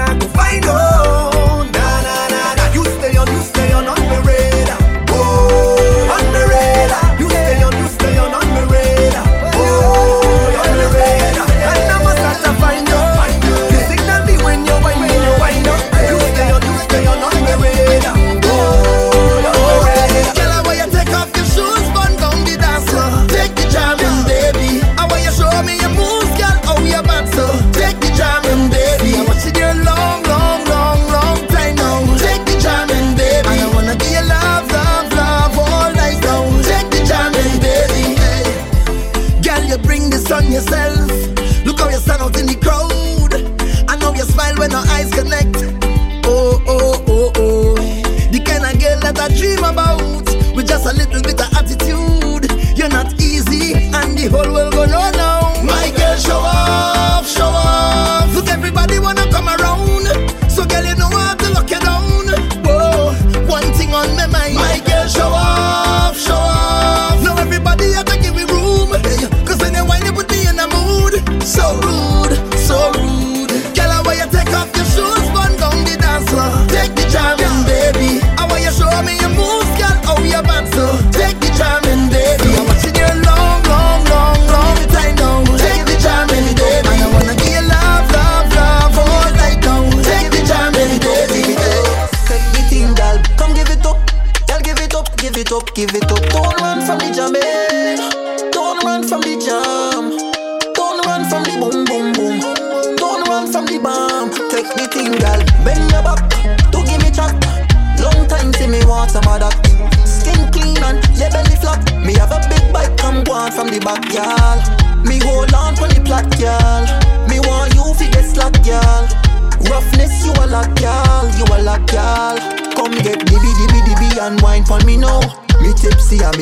I go find out.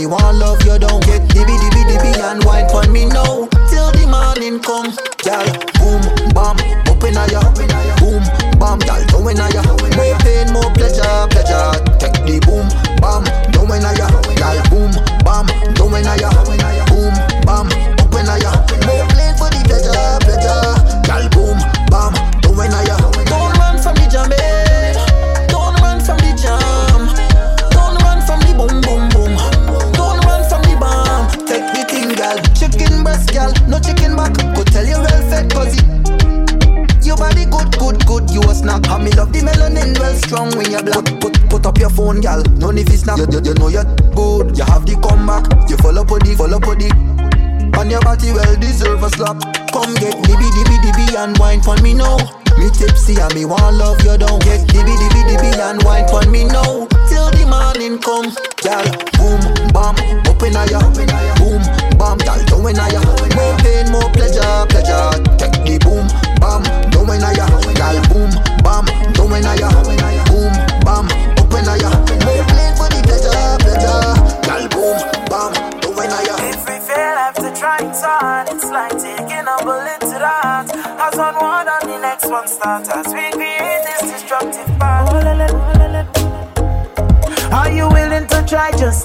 really want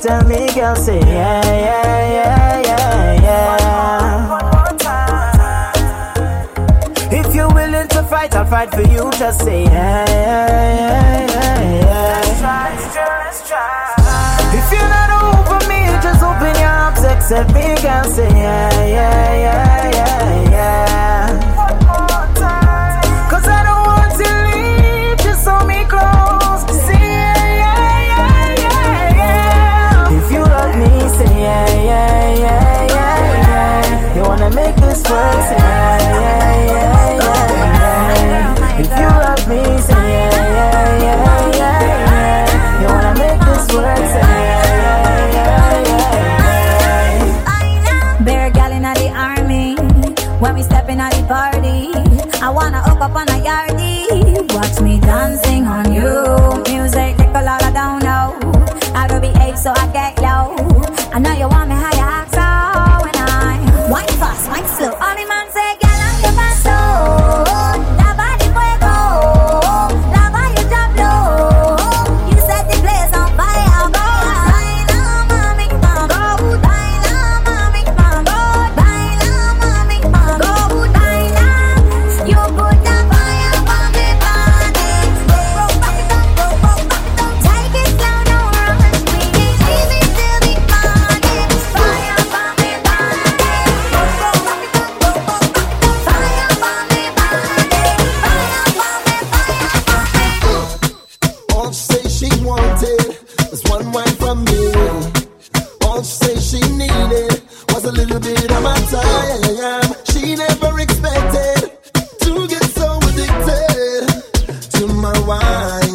Tell me, girl, say yeah, yeah, yeah, yeah, yeah. One more, one if you're willing to fight, I'll fight for you. Just say yeah, yeah, yeah, yeah, yeah. Let's try, girl, let's try. If you're not over me, just open your arms, accept me, girl, say yeah, yeah, yeah. yeah. why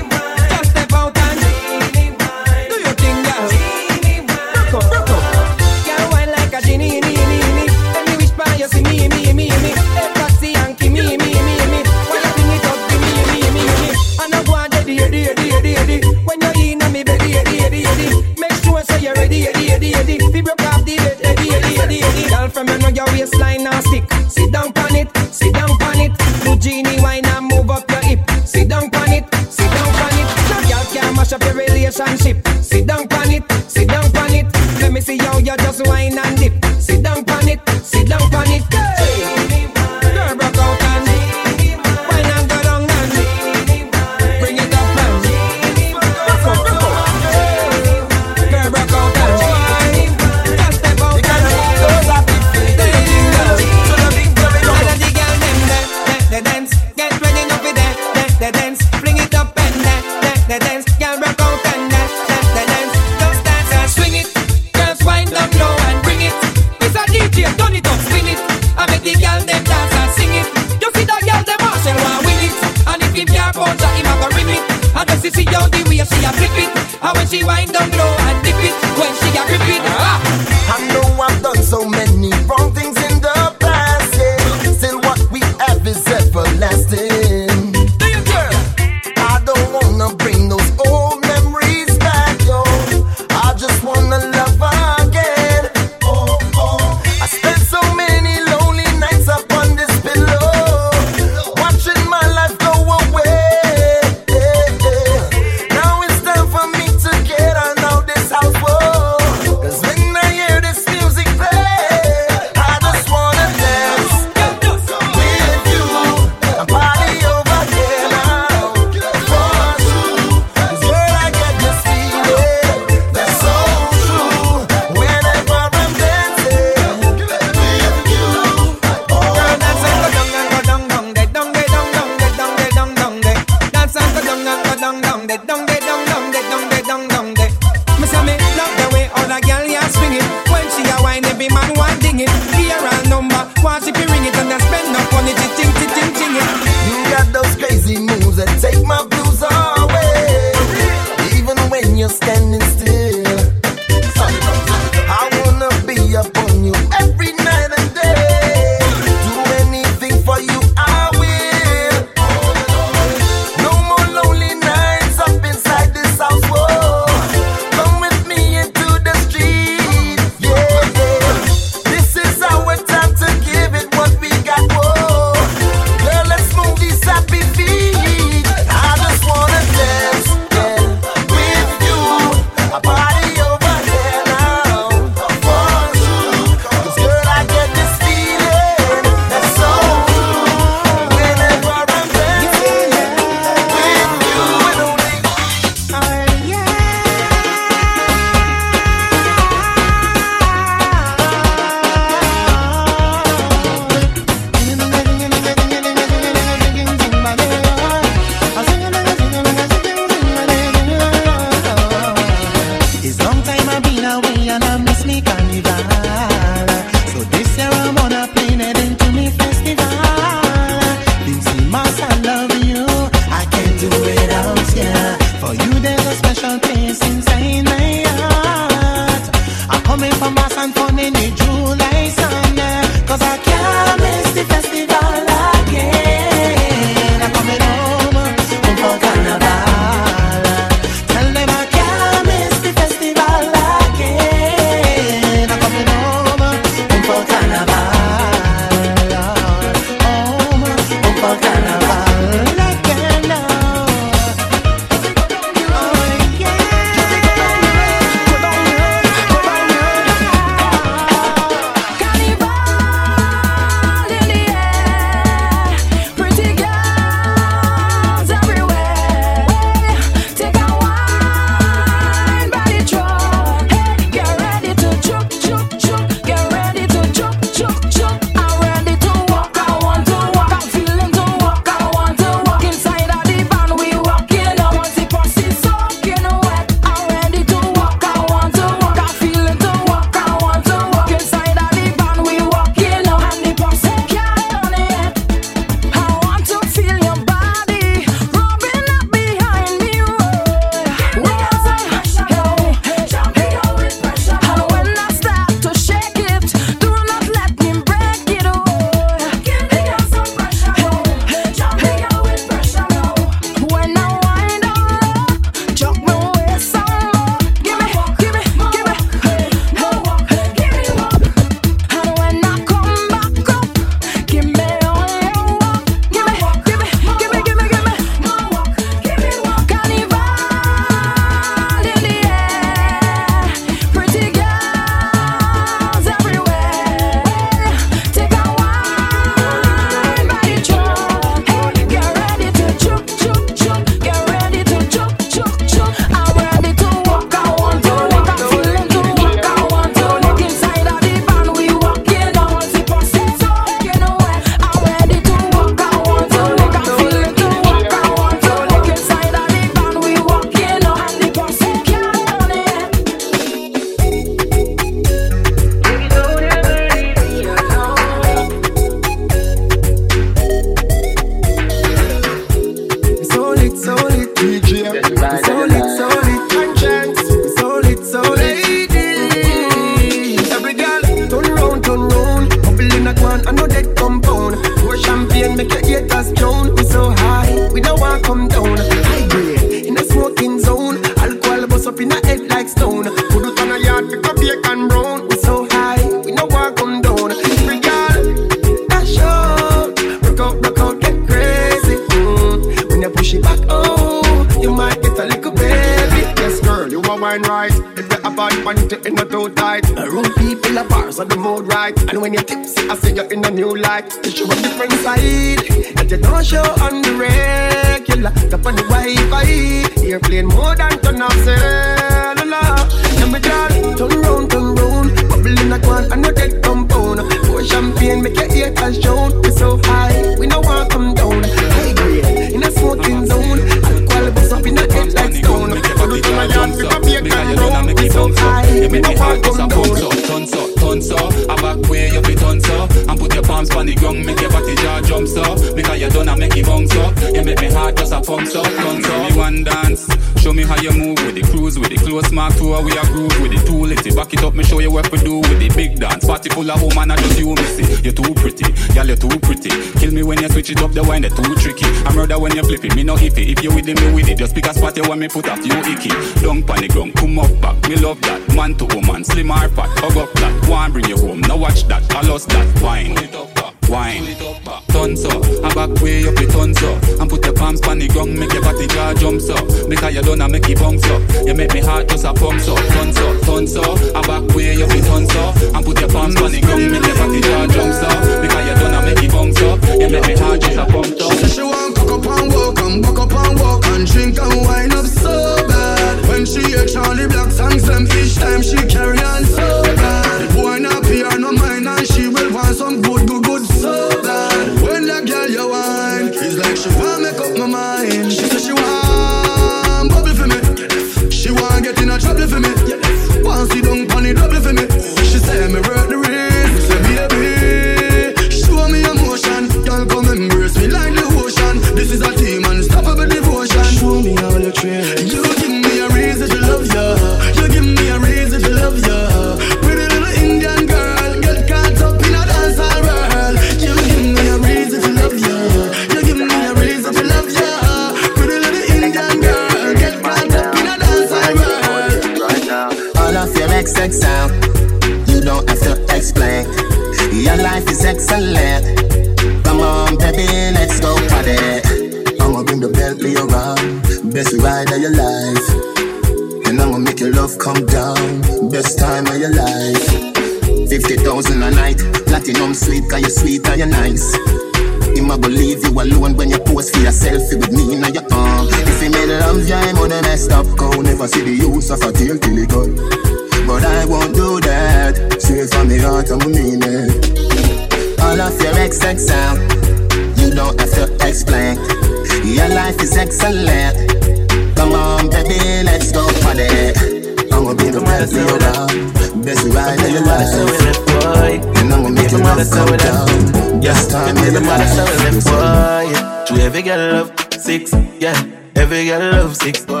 time. Baby, mother, so we left boy. And I'm gonna make it mother, so we left. Yeah, baby, mother, so we left boy. To every girl love six, yeah. Every girl love six, boy.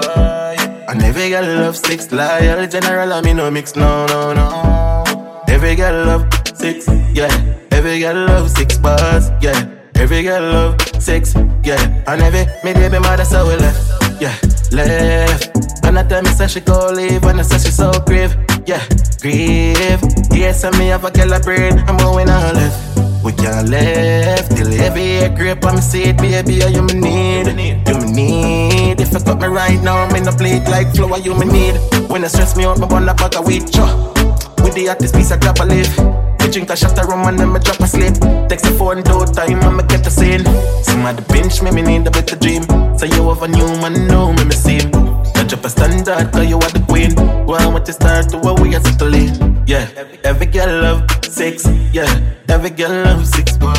And every girl love six, loyal general, I mean no mix, no, no, no. Every girl love six, yeah. Every girl love six bars, yeah. Every girl love six, yeah. And every me baby mother, so we left, yeah, left. When I tell me say she go leave, when I say she so grave, yeah grieve. Yes, I may have a girl brain. I'm going all left. We can't left till every grip on me seat, baby. Are you me need? You me need? If I cut me right now, I'm in a plate like flour. You me need? When I stress me out, my bun a bag of weed. With the hottest piece, I grab a leaf. Me drink a shot of rum and then me drop asleep. Text the phone two time and me get the scene. Some at the bench, me me need a better dream. So you have a new man now, me me see. Don't drop a standard, cause you are the queen. Well, what you start to where we are settling. Yeah, every girl love six. Yeah, every girl love six. Boy.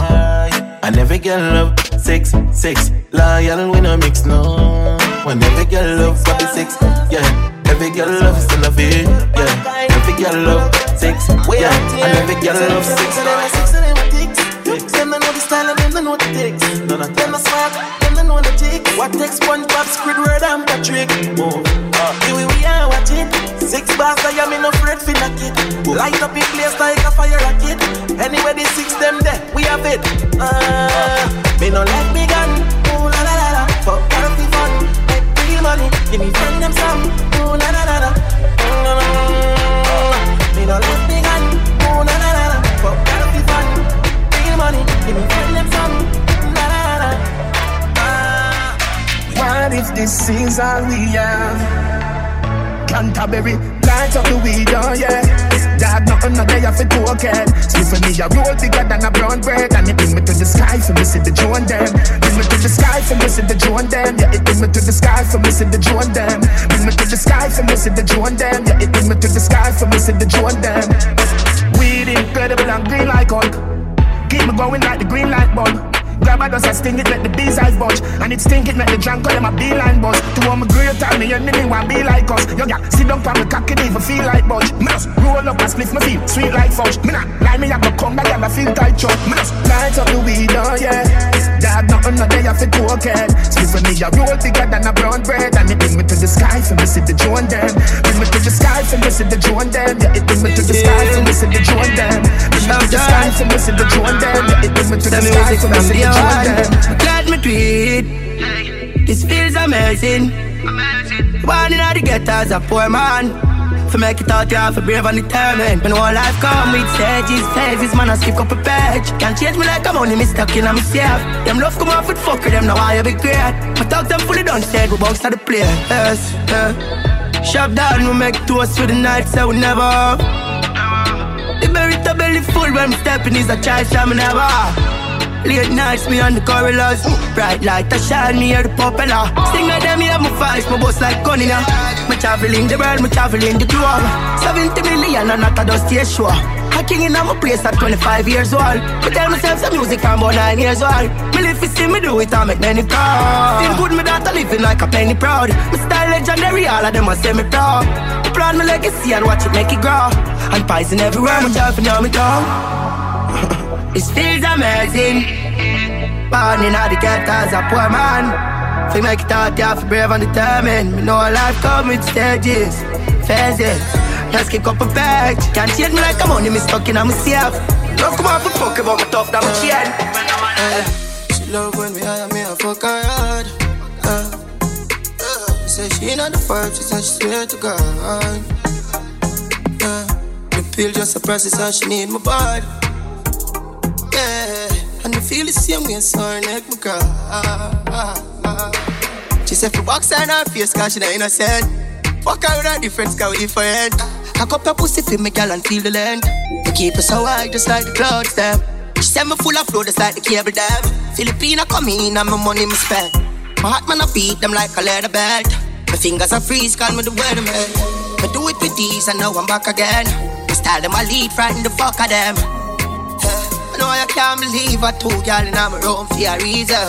And every girl love six, six. Loyal, we no mix, no. When every girl love for the six. Yeah. Every girl love is in a V, yeah. Every girl love six, yeah. And every girl love six. Them they know the style and them they know the tics. Them a smart, them they know the tics. What takes SpongeBob, Squidward, and Patrick? Move, uh, here we are watching. Six bars, I am in a fret finna kid. Light up in place like a fire rocket. Anywhere the six them there, we have it. Uh, uh. me no like me gun, ooh la la money. Give me friend them some. Ooh na na na na. Ooh na na na. Me no me gun. Ooh na na na na. That'll be fun. Money. Give me friend them some. Na na na na. What if this is all we have? Canterbury, light up the weed, oh yeah. Dad, nothing no day off it token. For me, a roll bigger than a brown bread. And it bring me to the sky for see the drone them. Bring me to the sky for see the drone them. Yeah, it bring me to the sky for see the drone them. Bring me to the sky for see the drone them. Yeah, it bring me to the sky for see the drone them. Weed incredible and green like Hulk. Keep me going like the green light bulb. Grab a dust, I sting it, let the bees eyes bunch. And it stink it, make the drunk them a beeline buzz. To all my great time, me enemy want be like us. Yo, yeah, sit down on the cocky, even feel like budge. Me just roll up and split my feet, sweet like fudge. Me not lie, me have to come back and I feel tight chop. Me just light up the weed, oh yeah. Dad, nothing no day, I feel cocaine. Split for me, a roll bigger than a brown bread. And it bring me to the sky for me, see the drone them. Bring me to the sky for me, see the drone them. Yeah, it bring me to the sky for me, see the drone them. Bring me to the sky for me, see the drone them. Yeah, it bring me to the sky for me, see the them. I'm glad me tweet. This feels amazing. Born in the ghetto as a poor man. For make it out, you have to brave and determined. When all life come with stages, phases, man, I skip up a page. Can't change me like I'm only in a myself. Them love come off with fucker, them know why you be great. My talk them fully done, said we bounce to the place. Yes, yeah. Shop down, we make toast for the night, so we never. The berry belly full when I'm stepping is a child, so me never. Late nights, me on the corridors. Bright light, I shine me here the popular. Sing of them, yeah, my voice, my boss like ya. Me traveling the world, me traveling the globe. 70 million and not a dusty sure. I king in my place at 25 years old. Me tell myself some music I'm about 9 years old. Me live to see me do it, I make many proud. Feel good, me daughter living like a penny proud. Me style legendary, all of them are me proud. Me plan my legacy and watch it make it grow. And poison everywhere, me driving on me down. It feels amazing. Born in the ghetto as a poor man. Fi make it out, have to brave and determined. Me know life come with stages, phases. Let's kick up a bag. Can't change me like I'm only me stuck in myself. Love come off and fuck about me tough, that my chain. She love when me high me a fuck her hard. Uh, uh, say she not the first, she said she swear to God. Uh, the pill just a process, how she need my body. Yeah, and I feel the same way, so her neck my cry. She said, for box on her face, cause she not innocent. Fuck her with a difference, cause we different. I cup her pussy for me, girl, and feel the length. We keep her so high, just like the clouds, them. She said me full of flow, just like the cable dam. Filipina come in, and my money me spend. My heart man, I beat them like a leather belt. My fingers are freeze, call me the weatherman. I do it with these, and now I'm back again. My style them, I lead, frighten the fuck of them. Know I can't believe I two girl in my room for a reason.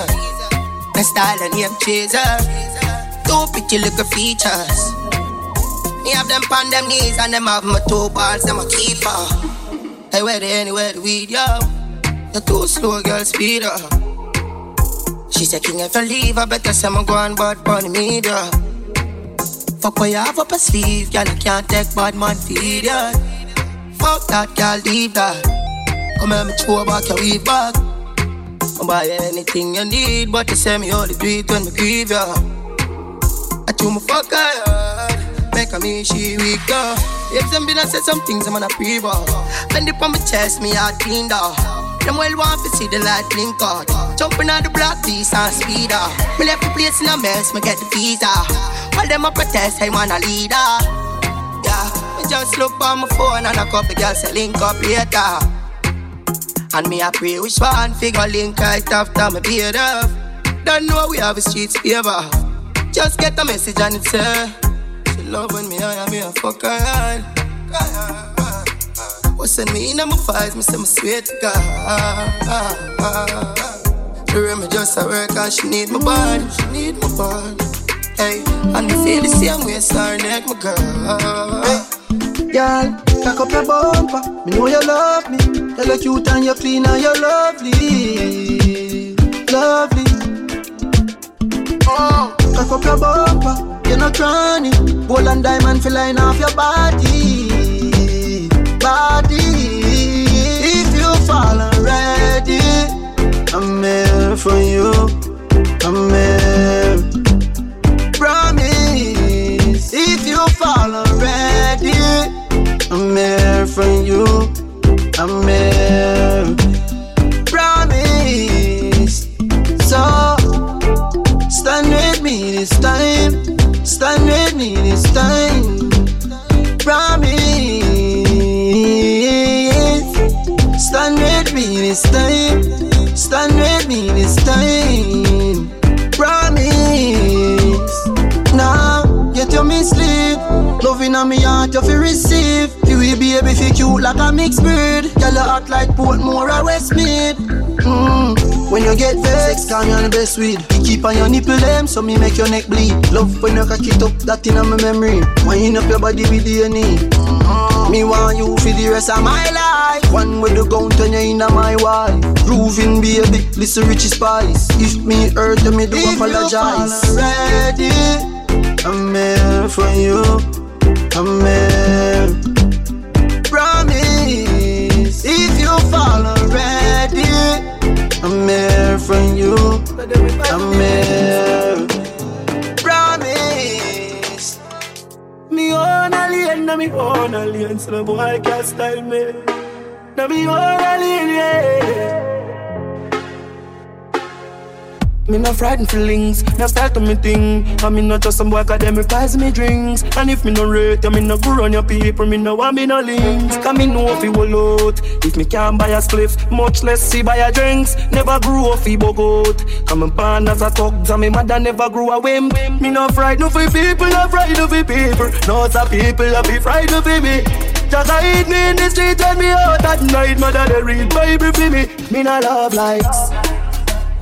My style and name chaser. Two pretty little features. Me have them on them knees and them have my two balls, them a keeper. Hey, where they anywhere the weed, yo? The too slow, girl, speed up. She said, King, if I leave, I better say I'm going bad bunny media. Fuck what you have up a sleeve, girl, I can't take bad man feed ya. Fuck that, girl, leave that. Come here, me throw back your weave back. I buy anything you need, but you say me only do it when me grieve ya. I chew my fuck hard, make a me she weak girl. If them been I say some things, I'm on a pre-ball. Bend it on my chest, me heart cleaned off. Them well want to see the light blink out. Jumping on the block, piece and speed up. Me left the place in a mess, me get the visa. While them a protest, I want a leader. Yeah, me just look on my phone and a couple girls say link up later. And me a pray which one figure link right after me beard off. Don't know we have a streets favor. Just get a message and it's uh She love when me and me a fuck her hard. What send me in my files, me say me swear to God. She me just a work and she need my body, she need my body. Hey, and me feel the same way, so her neck, my girl. Girl, cock up your bumper. Me know you love me. You cute and you clean and you lovely, lovely. Oh, cock up your bumper. You're not cranny. Gold and diamond feel line off your body, body. If you fall already, I'm here for you. I'm here. from you. I'm Amen. Promise. So stand with me this time. Stand with me this time. Promise. Stand with me this time. Stand with me this time. Promise. Now get your me sleep. Loving on me heart, you feel receive. You will be baby fi cute like a mixed breed. Girl you act like Portmore or Westmead. Mm. When you get vexed, call me on the best weed. You keep on your nipple them, so me make your neck bleed. Love when you cock it up, that inna my memory. Wind up your body with DNA. Mm-hmm. Me want you for the rest of my life. One with the gun turn you inna my wife. Grooving baby, listen Richie Spice. If me hurt, me do if apologize. You ready? I'm here for you. I'm here. Promise. If you fall already, I'm here for you. I'm here. Promise. Me own alien, na me own alien, so no boy can't style me. Na me own alien, yeah. Me no frightened feelings, no start to me thing. And me not just some boy cause them me drinks. And if me no rate, you me no go run your people, me no want me no links. Cause me know if you will. If me can't buy a spliff, much less see buy a drinks. Never grew up fi bogot. Come and born as a talk, and me mother never grew a whim. Me no frightened for people, no frightened for people. No some people, I be frightened for me. Just hide me in the street and me out at night. Mother they read Bible for me. Me no love likes.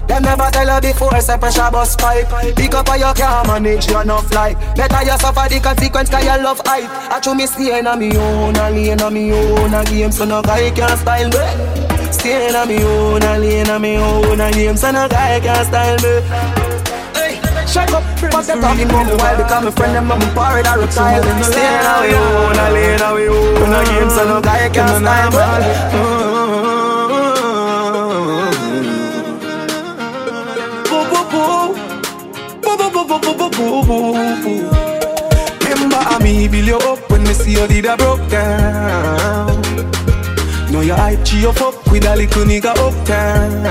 Them never tell her before, say pressure bus pipe. Pick up how you can't manage your enough life Better you suffer the consequence cause you love hype I true me staying on me own, a lane on me own A game. So no guy can style me. Staying on me own, a lane on me own A game. So no guy can style me. Shut up, but they talking about me while become a friend. Them, I'm a parrot or a child on me own, a lane on me own A game. So no guy can style me Remember how me build you up when me see you did a broke down. Know your hype cheer up up with a little nigga uptown.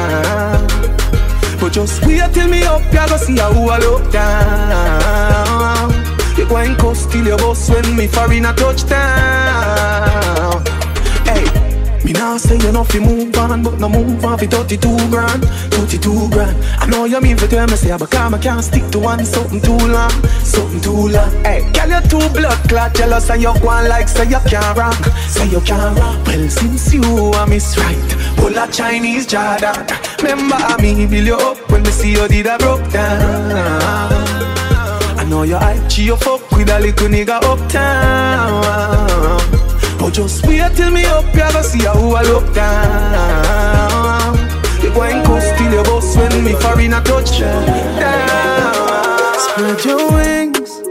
But just wait till me up, ya go see how I look down. You go and coast till your boss when me foreign a touchdown. Me now say you know fi move on, but no move on fi 32 grand, 32 grand. I know you mean for tell me say, ah, but come I can't stick to one something too long, something too long. Hey, girl you too blood clot, jealous and you go on like say you can't rock, say you can't rock. Well since you are miss right, pull a Chinese Jordan. Remember me build you up when me see you did a broke down. I know your hype, you fuck with a little nigga uptown. Just wait till me up, you go see how I look down. You go and coast till your boss when me foreign a touch down. Spread your wings.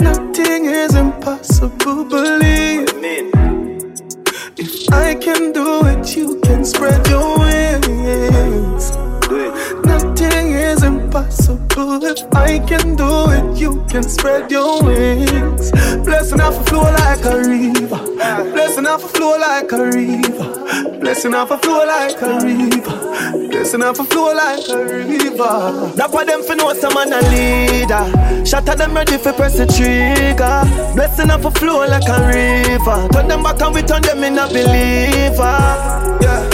Nothing is impossible, believe. If I can do it, you can spread your wings. Is impossible. If I can do it, you can spread your wings. Blessing off a flow like a river. Blessing off a flow like a river. Blessing off a flow like a river. Blessing off a flow like a river. That's why them for know some man a leader. At them ready for press the trigger. Blessing off a flow like a river. Turn them back and we turn them in a believer. Yeah.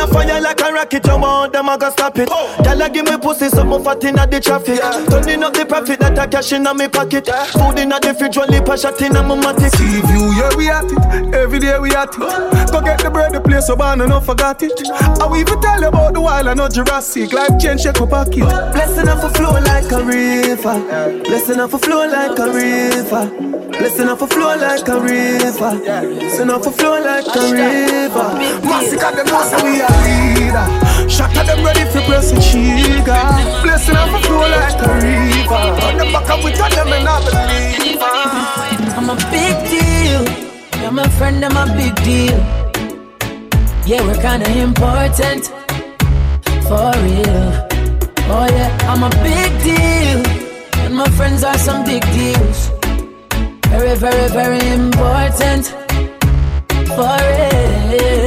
A fire like a rocket, you want them, I go stop it. Girl, give me pussy, some more fat inna the traffic. Turning up the profit that I cash inna me pocket. Food inna the fridge, one lip a shot inna my matic. See view, yeah, we at it. Every day we at it. Go get the bread, the place so bad, and not forgot it. I will even tell you about the wild, I know Jurassic. Life change, shake up pocket. Blessing off a flow like a river. Blessing off a flow like a river. Blessing off a flow like a river. Blessing off a flow like a river. Massacre them know say we a leader. Shot at them ready for press the trigger. Blessing off a flow like a river. On the back up we them and I believe. I'm a big deal. You're my friend, I'm a big deal. Yeah, we're kinda important. For real. Oh yeah, I'm a big deal. And my friends are some big deals. Very, very, very important. For real.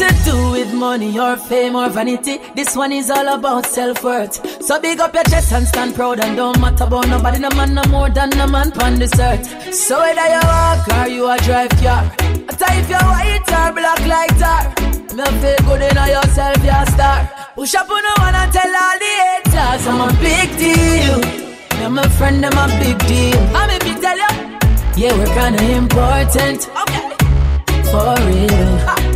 This has nothing to do with money or fame or vanity. This one is all about self-worth. So big up your chest and stand proud and don't matter about nobody. No man no more than a man on this earth. So whether you walk or you a drive car, or if you're white or black like tar, me feel good in yourself, you're a star. Push up on the one and tell all the haters I'm a big deal. And my friend, them a big deal. I'm a big tell you. Yeah, we're kinda important. Okay. For real.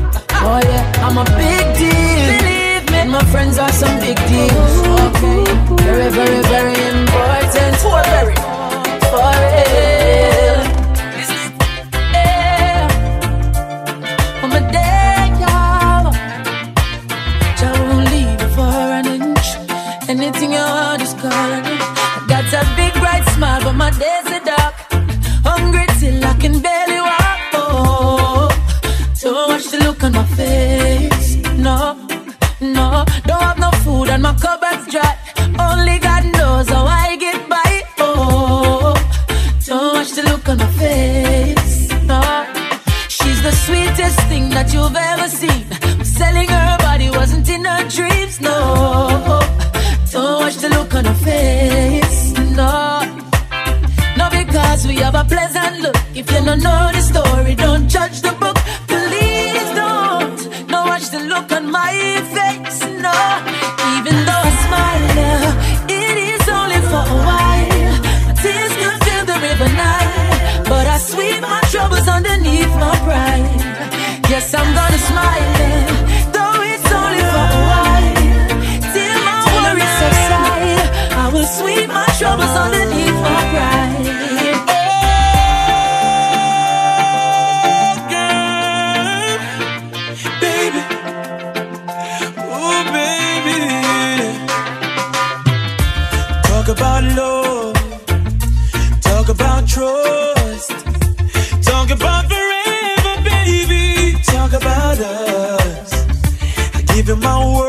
Oh yeah, I'm a big deal. Believe me, my friends are some big deals. Okay. Very, very, very important. For very. For real. Don't have no food and my cupboard's dry. Only God knows how I get by. Oh, don't watch the look on my face. No, she's the sweetest thing that you've ever seen. Selling her body wasn't in her dreams. No, don't watch the look on her face. No. No, because we have a pleasant look. If you don't know the story, don't judge the book. On my face. No, even though I smile, yeah, it is only for a while. My tears could fill the river Nile, but I sweep my troubles underneath my pride. Yes, I'm gonna my word.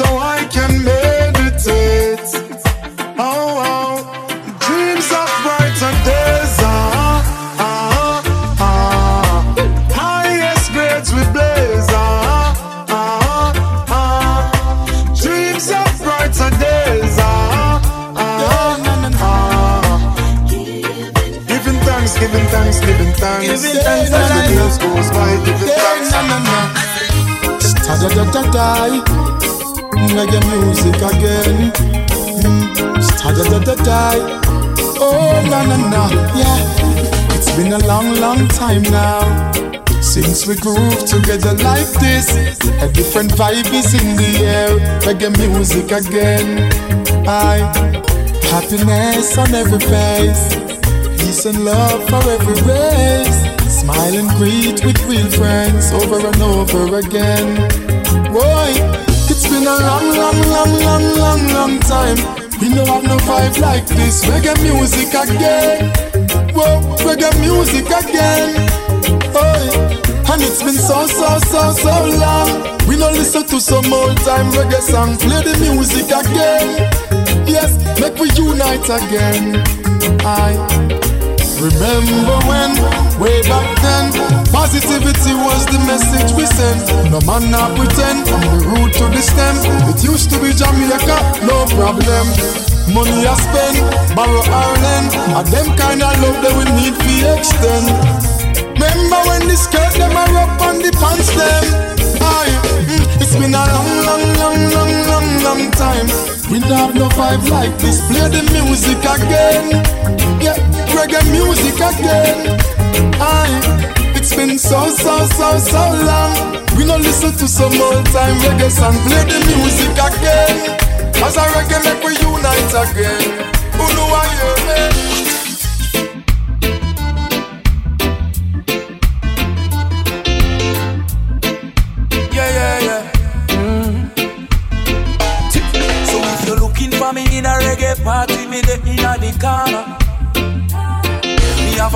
So I can meditate. Oh, oh, dreams of brighter days. Ah, ah, ah. Highest grades we blaze. Ah, ah, ah. Dreams of brighter days. Ah, ah, ah. Giving thanks, giving thanks, giving thanks. Giving thanks As the years goes by, giving thanks. Da Reggae music again. Hmm. Da. Oh na na na, yeah. It's been a long, long time now Since we groove together like this, a different vibe is in the air. Reggae music again. I happiness on every face, peace and love for every race. Smile and greet with real friends over and over again. Boy, it's been a long, long, long, long, long, long time. We don't have no vibe like this. Reggae music again. Whoa, reggae music again. And it's been so, so, so, so long. We don't listen to some old time reggae song. Play the music again. Yes, make we unite again. I remember when, way back then, positivity was the message we sent. No man not pretend from the root to the stem. It used to be Jamaica, no problem. Money I spend, borrow Ireland, and them kind of love that we need to extend. Remember when the skirt them are up on the pants them? Aye, mm, it's been a long, long, long, long, long, long time. We don't have no vibe like this. Play the music again. Yeah, reggae music again. Aye. It's been so, so, so, so long. We don't listen to some old time reggae song. Play the music again. As a reggae make we unite again. Who I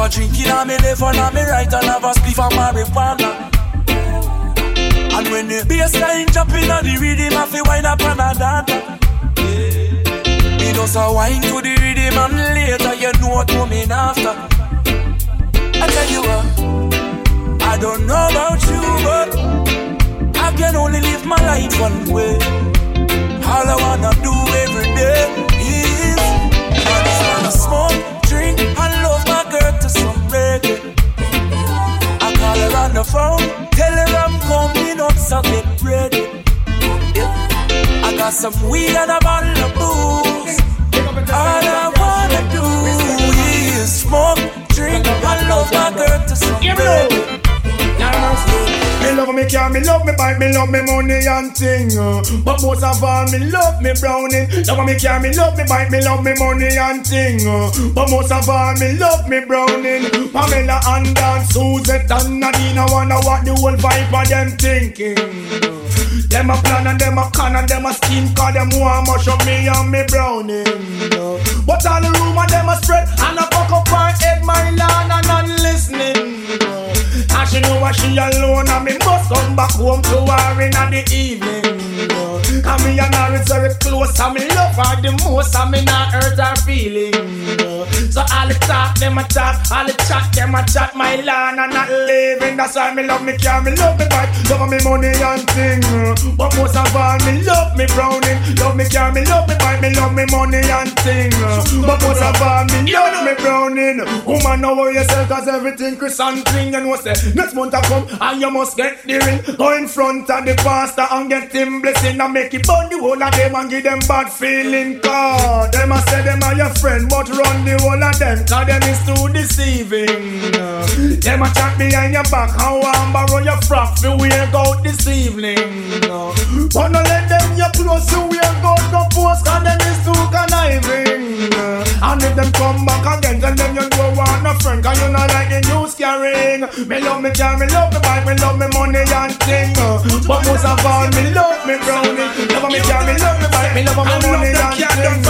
a drink in a me left and a me right and have a spliff of marijuana. And when the bassline jump in a the rhythm, I feel wind up and a dance. Me just a wine to the rhythm and later you know what coming after. I tell you what, I don't know about you, but I can only live my life one way. All I wanna do every day phone, tell her I'm coming up, so get ready. Yeah. I got some weed and a bottle of booze. Love me car, me love me bike, me love me money and thing. Uh. But most of all, me love me browning. Love me car, me love me bike, me love me money and thing. Uh. But most of all, me love me browning. Pamela and Dan, Suzette and Nadine, I wonder what the whole vibe of them thinking. Them a plan and them a con and them a scheme Cause them want much of me and me browning But all the rumor them a spread And a fuck up my head, my land and not listening she know what she alone and me must come back home to her in the evening And me and her is very close and me love her the most And me not hurt her feelings. So all the talk, them a talk All the chat, them a chat My land and not living. That's why me love me car, me love me bike Love me money and thing But most of all, me love me browning. Love me car, me love me bike Me love me money and thing But most of all, me love me browning. Woman, know yourself cause everything Chris and thing You know say Next month I come and you must get the ring. Go in front of the pastor and get him blessing and make it burn the whole of them and give them bad feeling. Cause them a say them are your friend, but run the whole of them. Cause them is too deceiving. Them a chat behind your back how I'm borrow your frock we out this evening. But no let them your close to we go no post cause them is too conniving. And if them come back again, tell them you don't want a friend cause you not like the news carrying. Me love me car, me love me bike, me love me money and thing. But most of all, me love me browning. Love me car, me love me bike, me love me money and thing.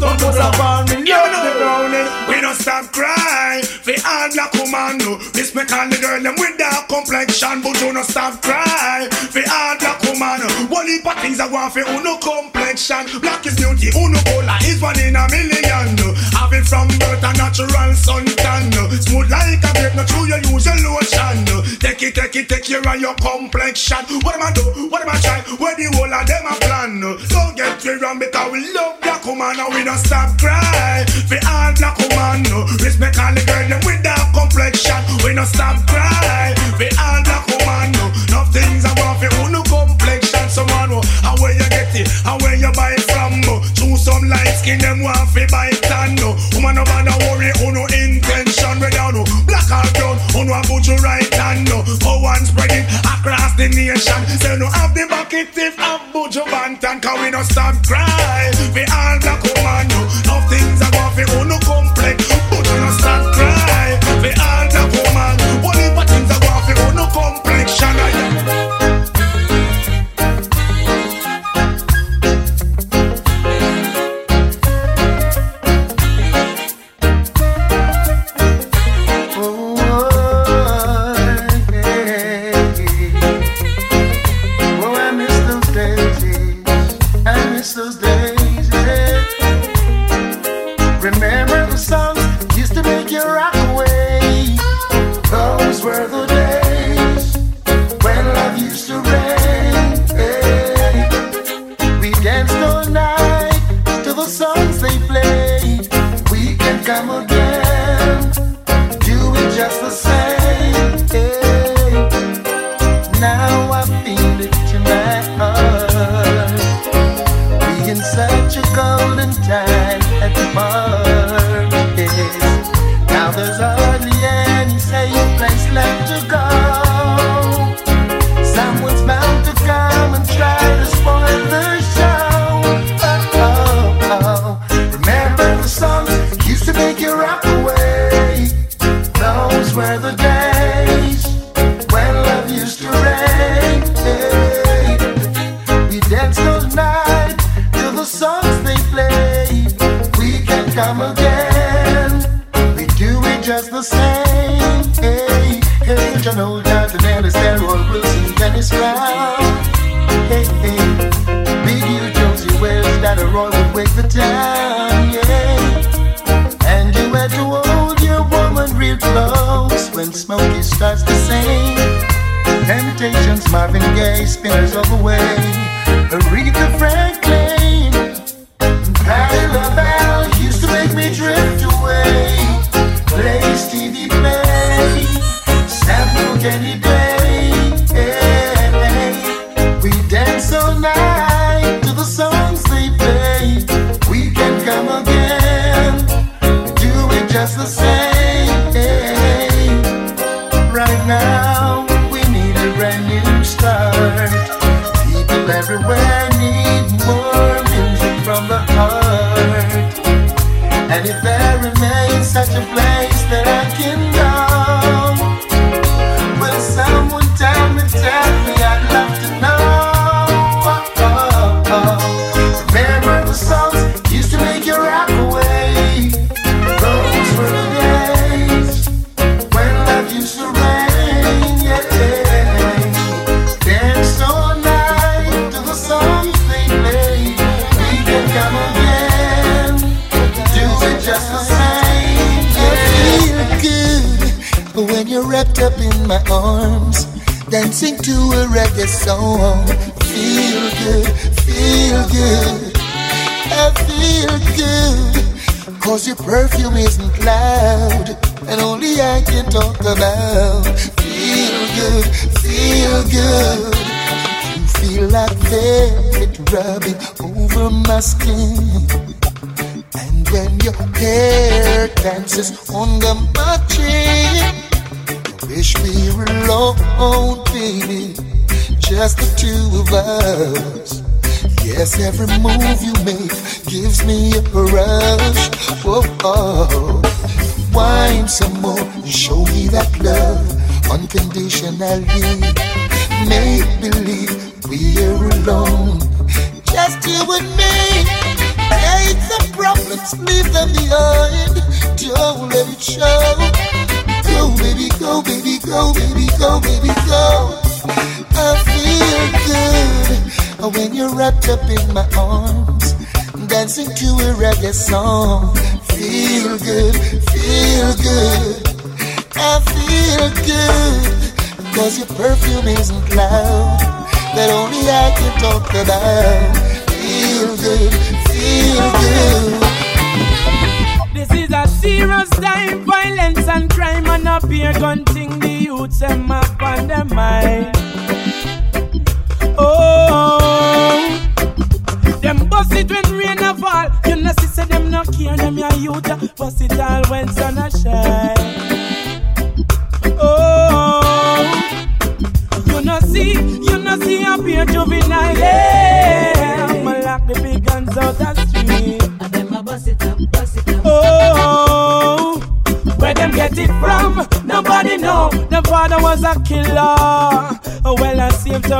But most of all, me love me browning. We don't stop crying. For all black woman, no. Respect all the girl them with dark complexion, but do not stop crying. For all black woman, one heap of things I want for uno complexion. Black is beauty, uno cola is one in a million. Having from birth a natural suntan, smooth like a grape, not true you use your lotion. Take it, take it, take care of your complexion. What am I do? What am I try? Where the whole of them a plan? Don't get me wrong because we love woman and we don't stop cry. For all black woman, no respect all the girl them with that complexion. We don't stop cry. For all black woman, no things I want for no complexion. Someone oh, know how where you get it, how where you buy it from. Oh? No, Choose some light skin them want for buy it and no. Woman no bother worry, who no intention. We don't know black or brown, who no put you right hand no. Go on nation. Say no We stop cry. We all black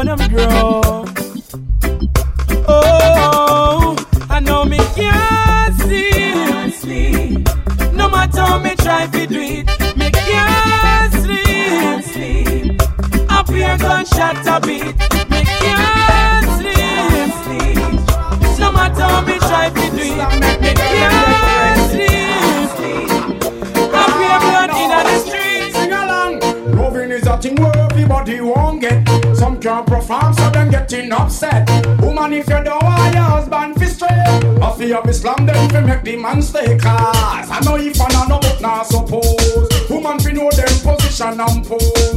Him turn grow. Islam, fi make the man stay cause I know if I know but not suppose. Woman fi know them position and pose.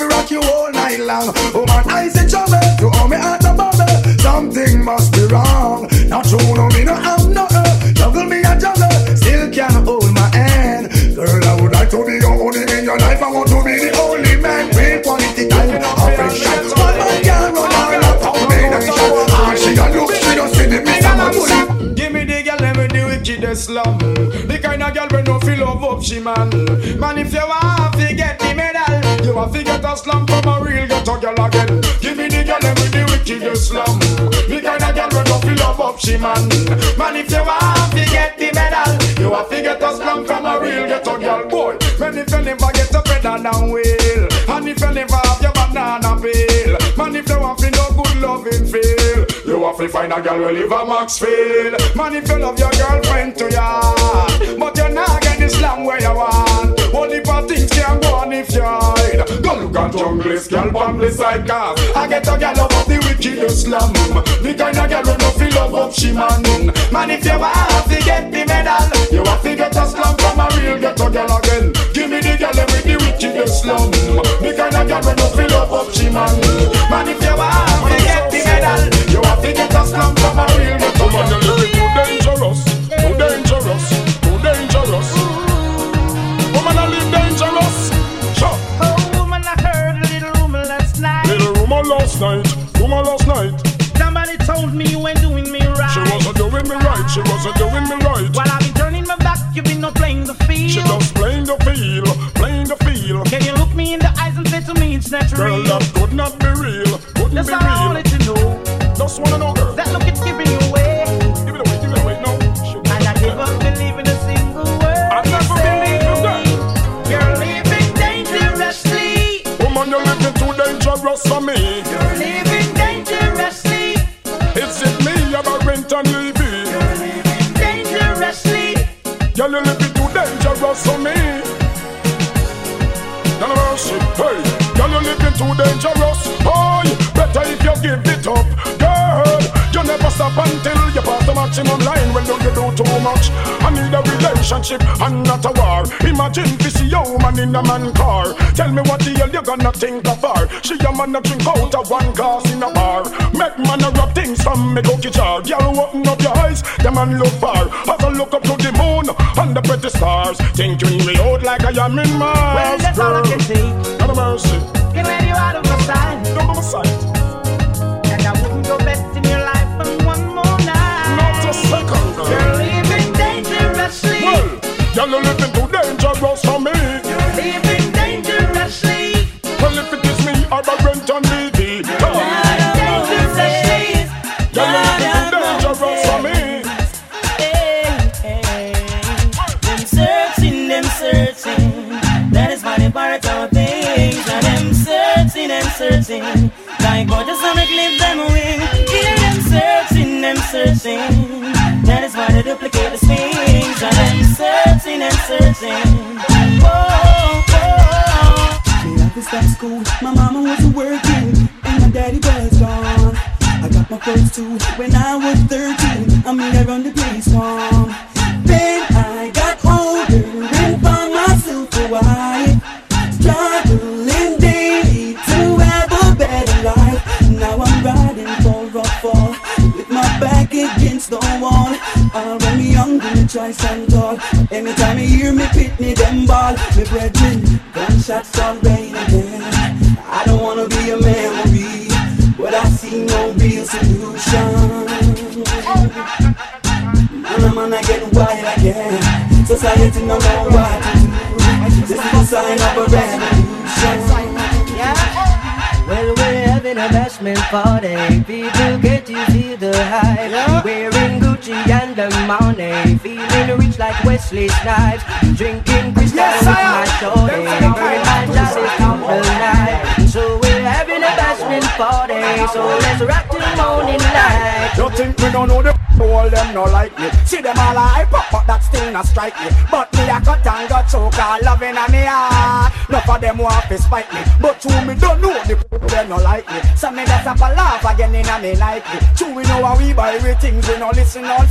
For rock you all night long? Oh man, I say trouble, you owe me out of bubble. Something must be wrong. Not true, no me no have no. Uh, juggle me a juggle, still can't hold my hand. Girl, I would like to be your only in your life. I want to be the only man with quality time affection. One man can run all that combination. Ah, she a look, she don't see the miss a man. Give me the girl, let me the wickedest slum. The kind of girl we no feel love up, she man. Man, if you she man. Man, if you want to get the medal, you want to get a slum from a real ghetto girl, boy. Man, if you never get a better than whale, and if you never have your banana peel, man, if you want to no good loving feel, you have to find a girl who live a Maxfield. Man, if you love your girlfriend to ya, but you're not getting slam where you want. Things can go on if you hide. Go look at junglist, girl, the side cause I get a girl up the wickedest slum. The kind of girl who no feel love up she man. Man, if you want to get the medal, you have to get a slum from a real ghetto girl again. Give me the girl with the wickedest slum. The kind of girl who no feel love up she man. Man, if you want to get the medal, you have to get a slum from a real ghetto girl. She wasn't doing me Don't you do too much? I need a relationship and not a war. Imagine this young man in a man car. Tell me what the hell you gonna think of her? She a man a drink out of one glass in a bar. Make man a rub things from me cookie jar. Girl, open up your eyes, the man look far. As I look up to the moon and the pretty stars, thinking me out like I am in Mars. Well, that's all I girl. can take. Not a mercy. Get ready out of my sight. Don't be my sight. Y'all are living too dangerous for me. Dangerously. Well, if it is me, I'll You're living searching, searching. That is why they part of things. Searching. Like God just wanna clip them away. Them searching, them searching. That is why they duplicate the and searching. Whoa, whoa. Me to stop school. My mama wasn't working, and my daddy was gone. I got my first two when I was 13. I mean, I run the place from. Wall. I when me young, gonna try stand tall. Anytime you hear me pitney them ball, me brethren, gunshots all rain again. I don't wanna be a memory, but I see no real solution. And I'm gonna get wild again. Society don't know what to do. This is a sign of a revolution. Yeah Well, we're having a bashment party. People get to feel the hype. Wearing Gucci and the money. Feeling rich like Wesley Snipes. Drinking crystal Yes, with my shorty. Burning my through the night. Bashment party. So let's rock till morning light. You think we don't know the all them no like me? See them all hype up but that still not strike me. But me a cut and got choke all loving on me heart. Enough of them want to spite me. But you me don't know the them no like me. So me just have a laugh again in a me like me True we know how we buy we things we no listen on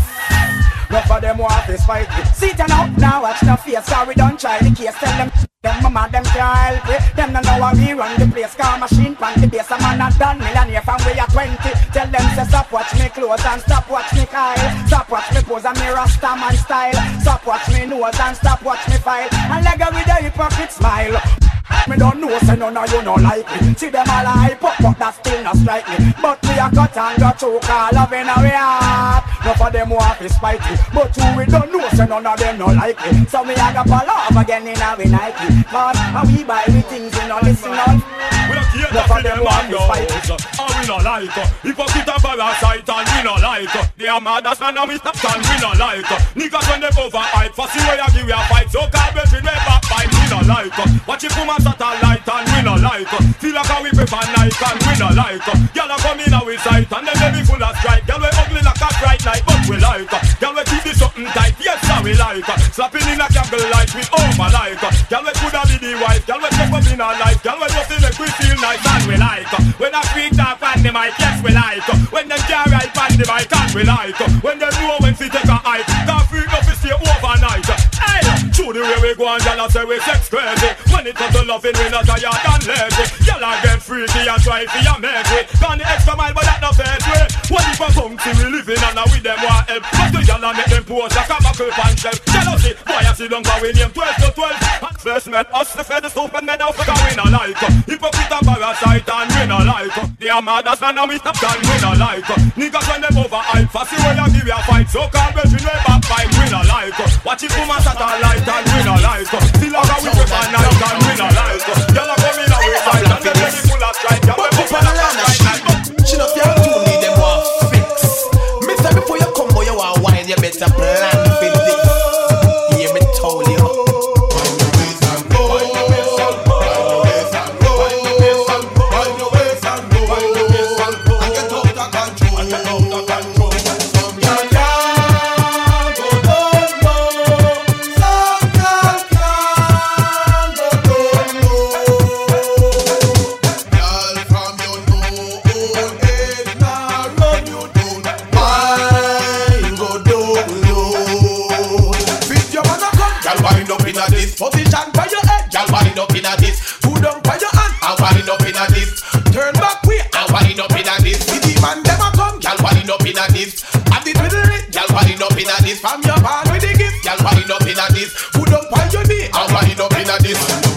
Enough of them want to spite me See them out now watch no face Sorry don't try the case tell them them mama, them can't help it. Them no know how we run the place. Car machine, pan the base. A man a done millionaire from we are 20. Tell them say stop watch me clothes and stop watch me Kyle. Stop watch me pose and me rasta man style. Stop watch me nose and stop watch me file. And leg with a hypocrite smile. Me don't know, say none of you no like me. See them all hype up, but that still not strike me. But we a cut and go choke all love in our heart. Enough of them want to spite me. But you we don't know, say none of them no like me. So me a go fall off again in our Nike Cause we buy we things, we no listen on We don't care of them them want to spite mangoes And we no like Hypocrite and parasite and we no like They are mad as man and we stop and we no like Niggas when they overhype Fussy way I give you a fight. So between we backbite we no like uh, Watch it a satellite and we no like uh, Feel like how we prefer night and we no like uh, Girl a come in our sight and then they be full of stripe Girl we ugly like a bright light but we like uh, Girl we keep this something tight. Yes sir we like uh, Slapping in a candle light with over like uh, Girl we coulda be the wife. Girl we step up in our life. Girl we just make we feel nice and we like uh, When I speak talk on the mic. Yes we like uh, When them write on the mic and we like uh, When them know when to take a hike. Can't freak up to stay overnight uh, Hey, the way we go and y'all say we sex crazy. When it comes to loving we not tired and lazy. Y'all get freaky and try for your make it Gone the extra mile but that no fair way What if a funky we living and now with them want help? But the y'all make them pose like a buckle pan shelf Jealousy, boy I see them for we name 12 to 12 And first met us the fed the and made out for we no like. Hypocrite and parasite and we no like. They are mad as man and we stop and we no like. Niggas when them over hype Fussy way and give you a fight. So brethren way back fight we no like. Watch it from a satellite we no like. Still a go we prefer night and we no like. Y'all a come Inna this. At the middle, y'all wind up inna this. From your band with the gift, y'all wind up inna this. Put up on your knee, I wind up inna this.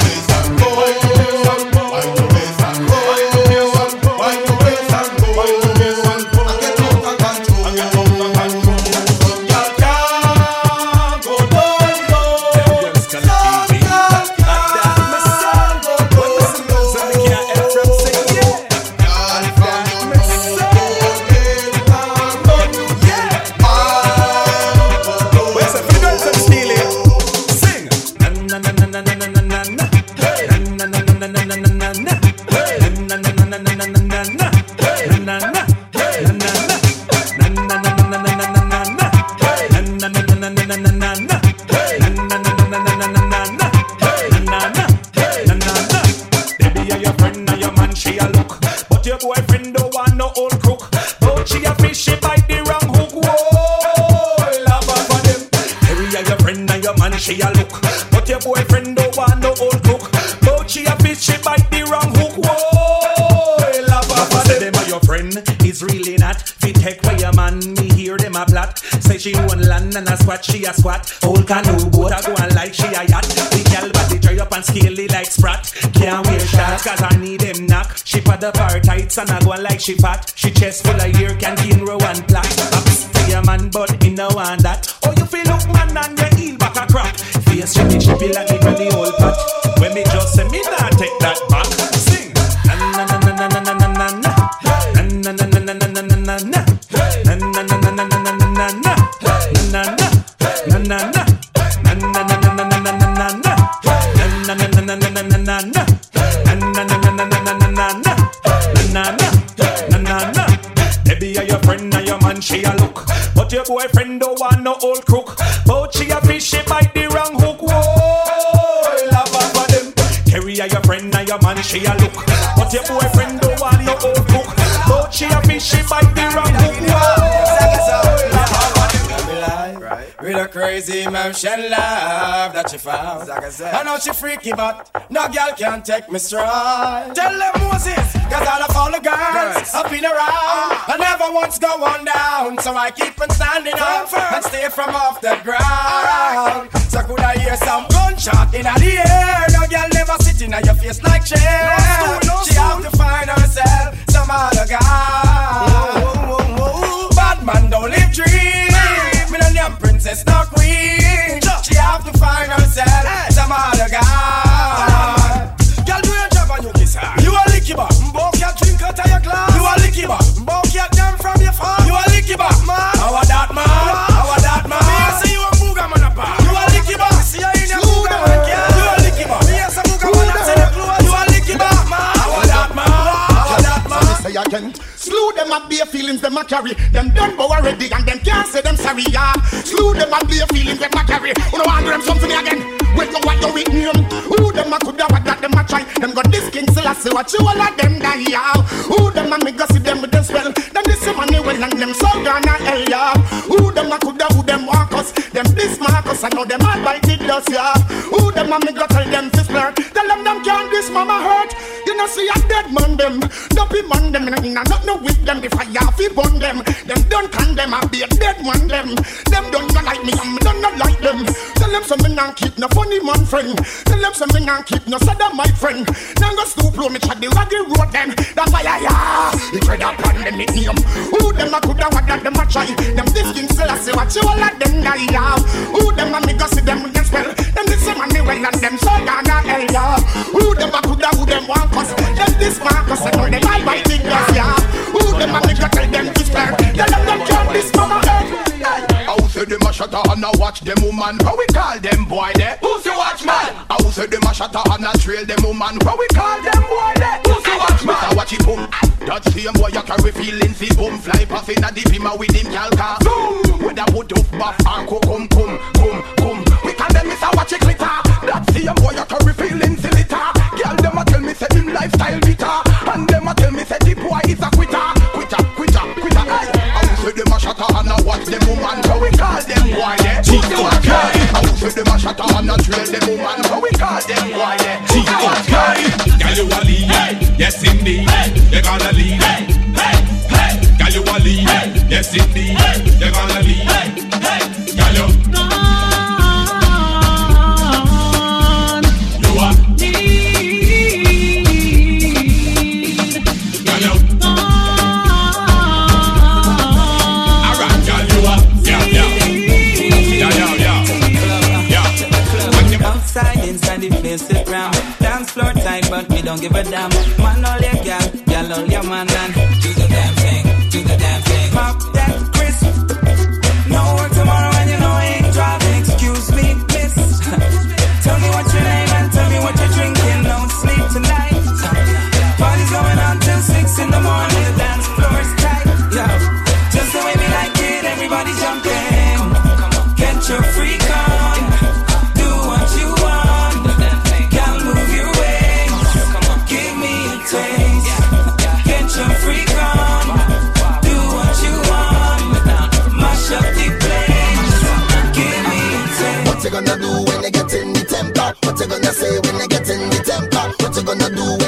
A squat. Old canoe boat a go and like she a yacht. The girl body dry up and scaly like sprat. Can't wear shorts cause I need them knock. She put up her tights and I go like she fat. She chest full of can gain row and plaque. Ups for your man, but he no want that. Oh, you feel look man and your heel back a crack. Face chippy chippy like the old pot. When me just say me nah take that back. Sing. Na na na na na na na na na na. Na na na na na na na na na na. Na na na na na na na na na na. Na na crazy emotion love that she found. I know she freaky, but no girl can take me stride. Tell them Moses, cause all of all the girls I've been around. I never once go on down, so I keep on standing up and stay from off the ground. So could I hear some gunshot in the air? No girl never sitting on your face like chair. she have to find herself some other guy. Bad man don't live dream. Millennium princess, no strength them and bare feelings them a carry. Them done go already and them can't say them sorry, yeah. Slew them and bare feelings them a carry. Who no want them something again? Wait no what you with name? Um. Who them a coulda what that them a try? Them got this king still I say what you all of them die, yeah. Who them a me go see them with them spell? Them this money well and them so gonna hell, yeah. Who them a coulda who them walk us? Them this Marcus I know them all bite it dust, yeah. Who them a me go tell them to flirt? Tell them them can't this mama hurt. You know see a dead man them. Dopey man them in a not no with them if I have to burn them. Them don't condemn I be a dead man them. Them don't not like me and me don't not like them. Tell them some me not keep no funny man friend. Tell them some me not keep no sada my friend. Now go stoop low me chat the raggy road them. Why I yeah. It read up on them nickname. Um. Who them a coulda what that them a try? Them this king still I say what you all of them die yeah. Who them a me go see them with them spell? Them this some money well and them so gonna hell yeah. Who them a coulda who them want cause? Them this Marcus I know them all biting us yeah. Who them a me go tell them to spare? Tell them them can't this mama head. How say them a shut and a watch them woman? How we call them boy there? Who's your watchman? How say them a shut and a trail them woman? How we call them boy there? Who's your watchman? Better watch it boom. That same boy you carry feelings he boom fly past in a the pima with him calca. Zoom. With a put up buff and co um, come come come come. We call them Mr. Watch it glitter. That same boy you carry feelings he litter. Girl them a tell me say him lifestyle bitter, and them a tell me say the boy is a quitter, shatter and a watch them woman So we call them why I push with them a shatter and a trail them woman So we call them why they you a lead, yes indeed. You gonna lead, hey, hey, hey. Girl you a lead, yes indeed. You gonna lead, hey. But me don't give a damn. Man, all your gal, gal, all your man What you gonna say when I get in the temper? What you gonna do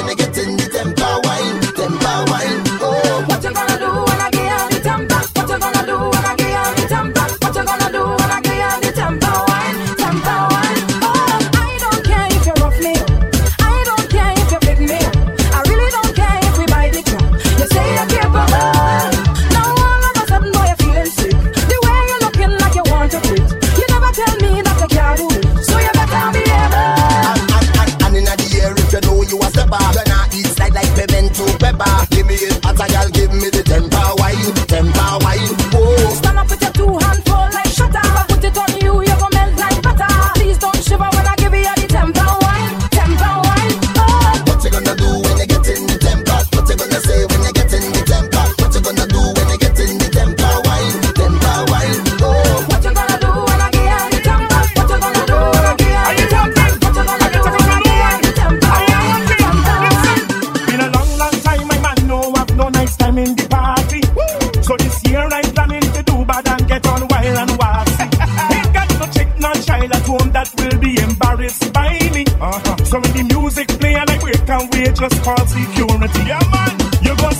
Can't wait. just call security. Yeah, man. You got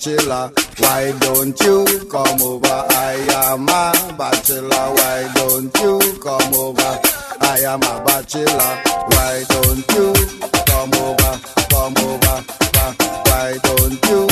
bachelor. Why don't you come over? I am a bachelor. Why don't you come over? I am a bachelor. Why don't you come over? Come over. Why don't you?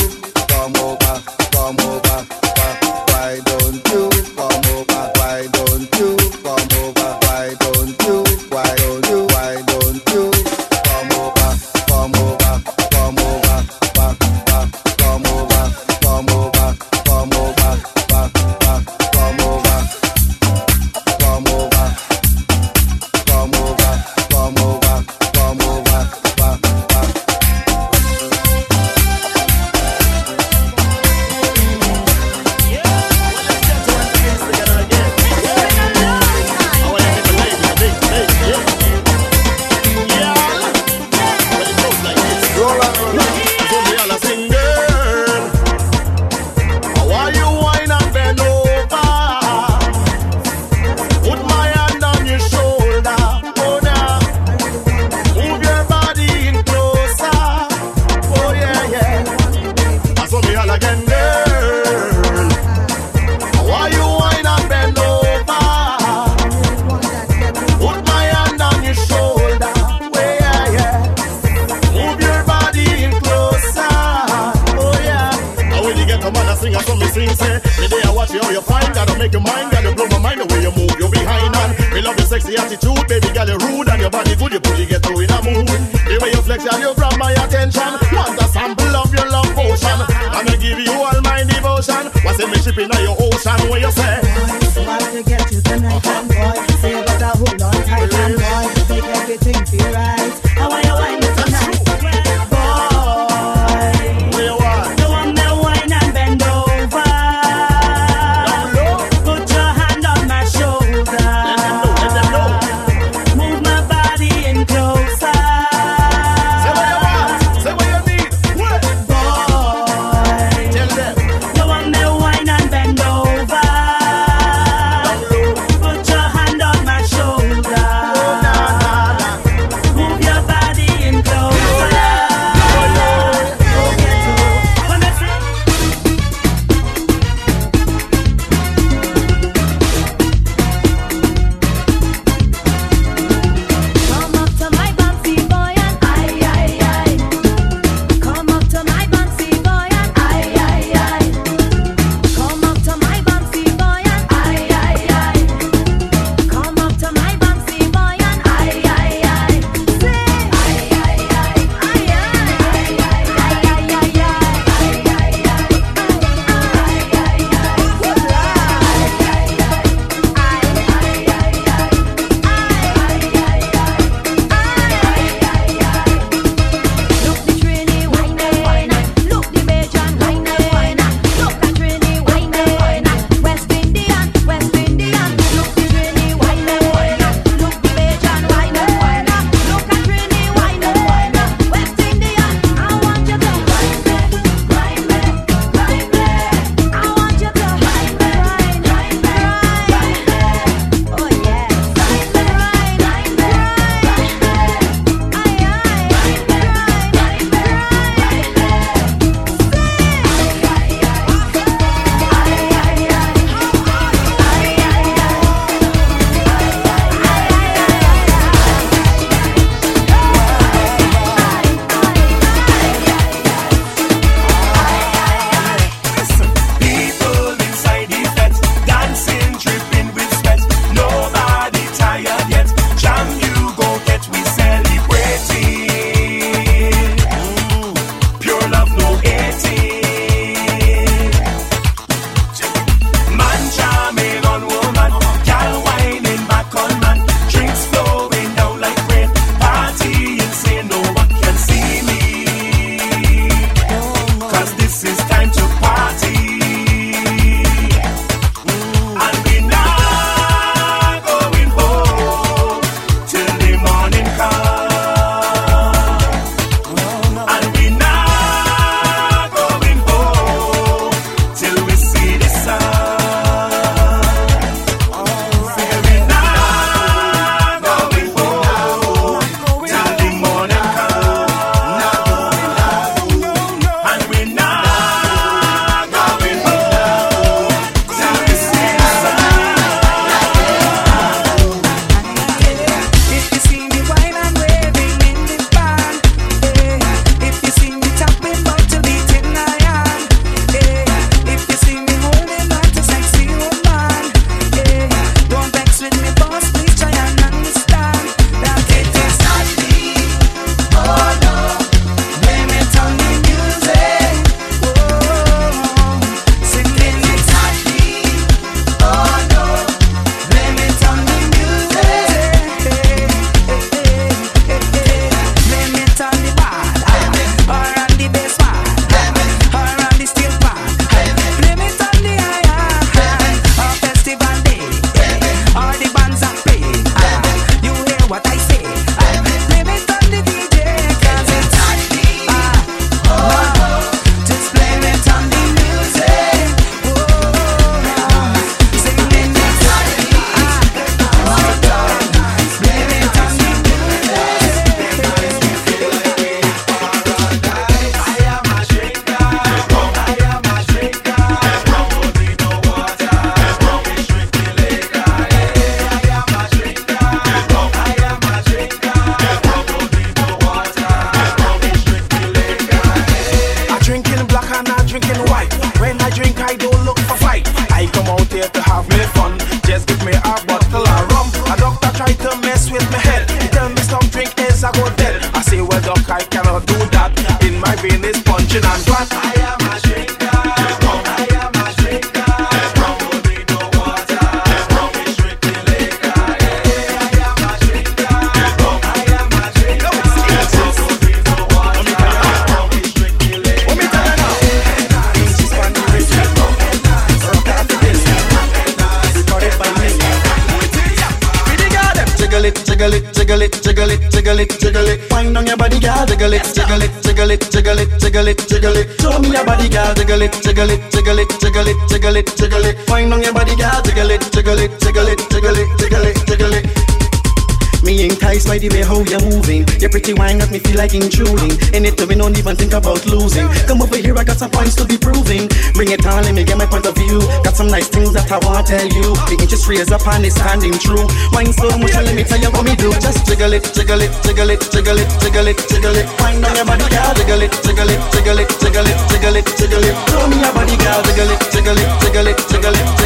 like intruding. In it, to me don't even think about losing. Come over here, I got some points to be proving. Bring it on, let me get my point of view. Got some nice things that I wanna tell you. The industry is up and it's standing true. Wine so much, let me tell you what me do. Just jiggle it, jiggle it, jiggle it, jiggle it, jiggle it, jiggle it. Find on your body, girl. Jiggle it, jiggle it, jiggle it, jiggle it, jiggle it, jiggle it. Show me your body, girl. Jiggle it, jiggle it, jiggle it, jiggle it.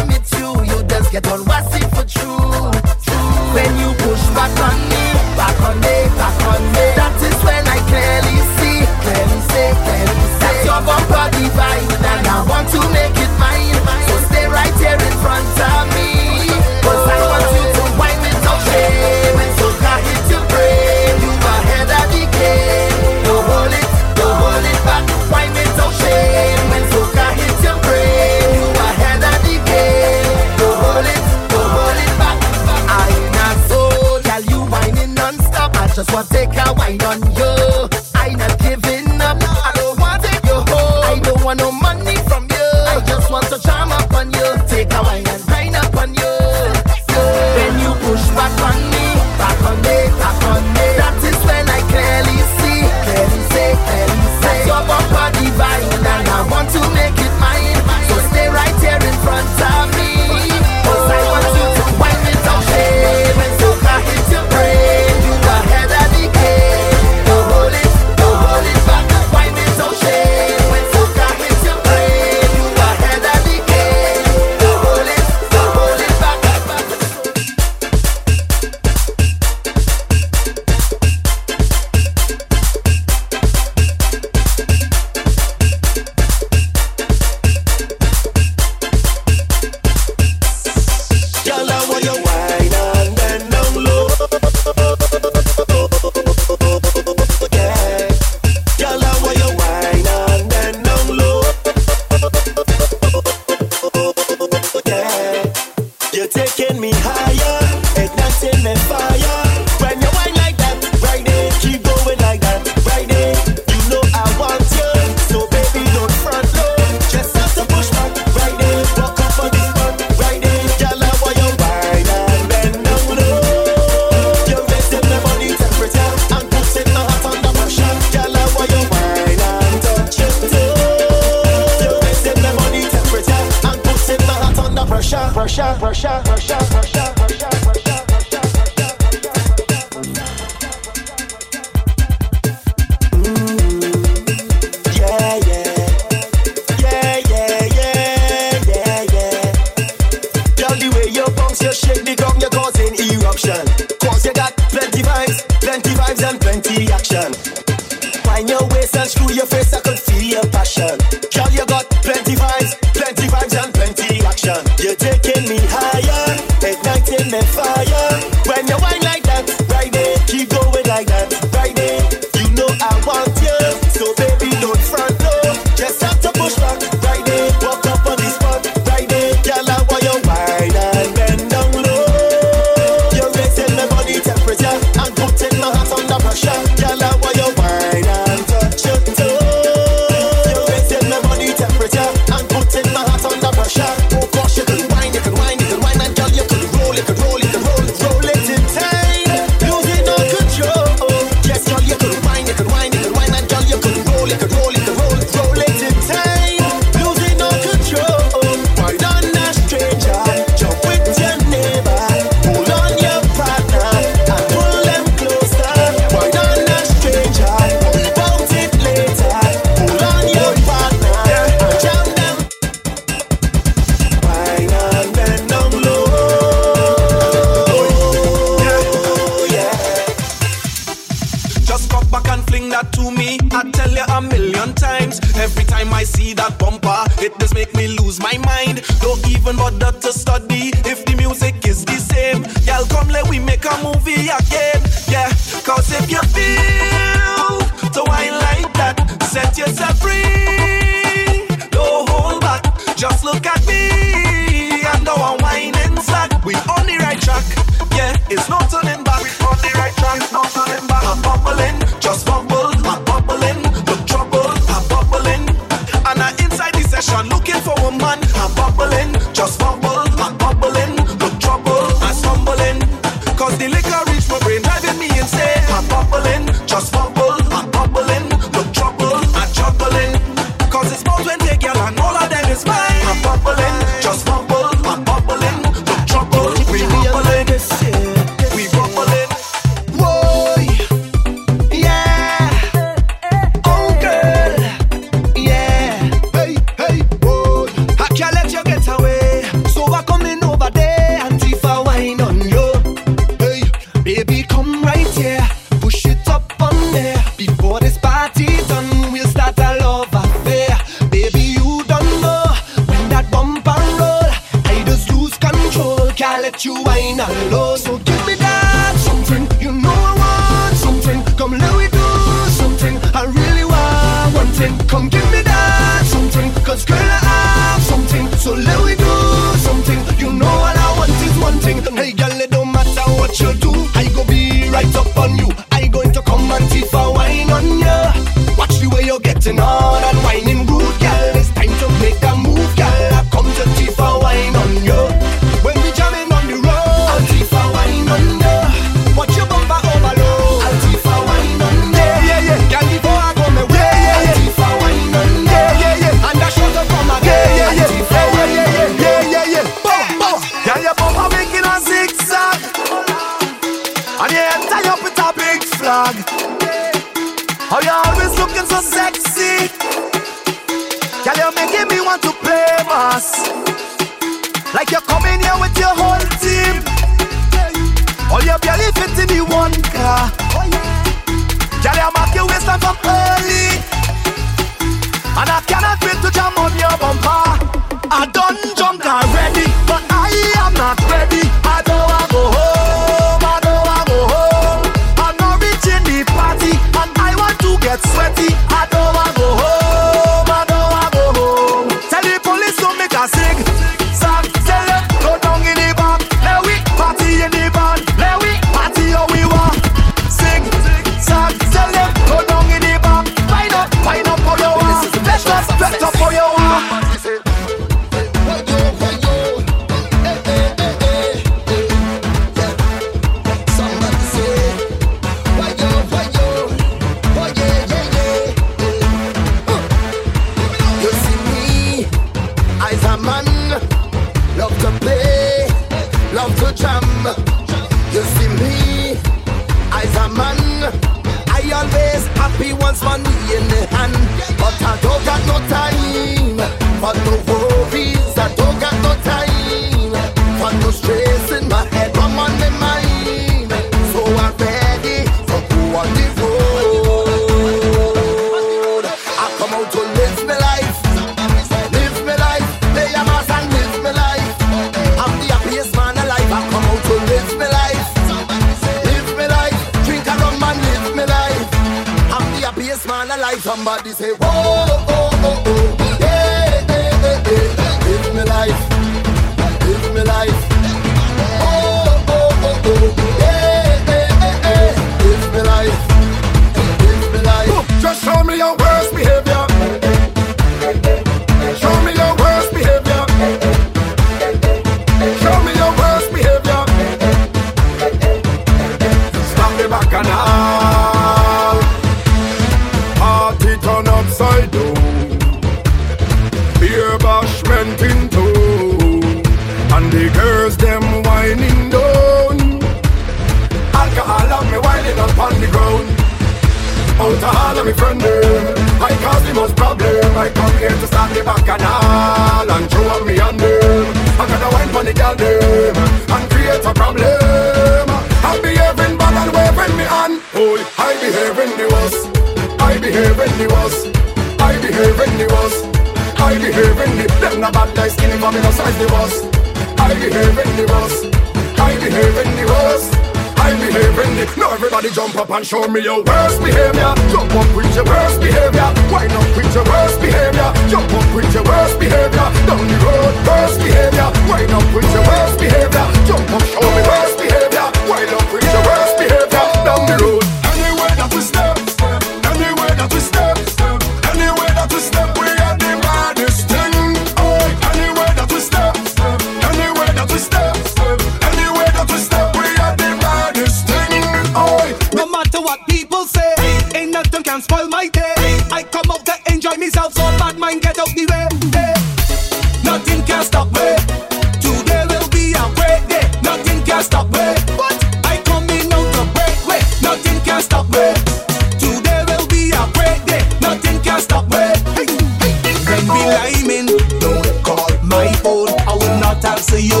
Answer you.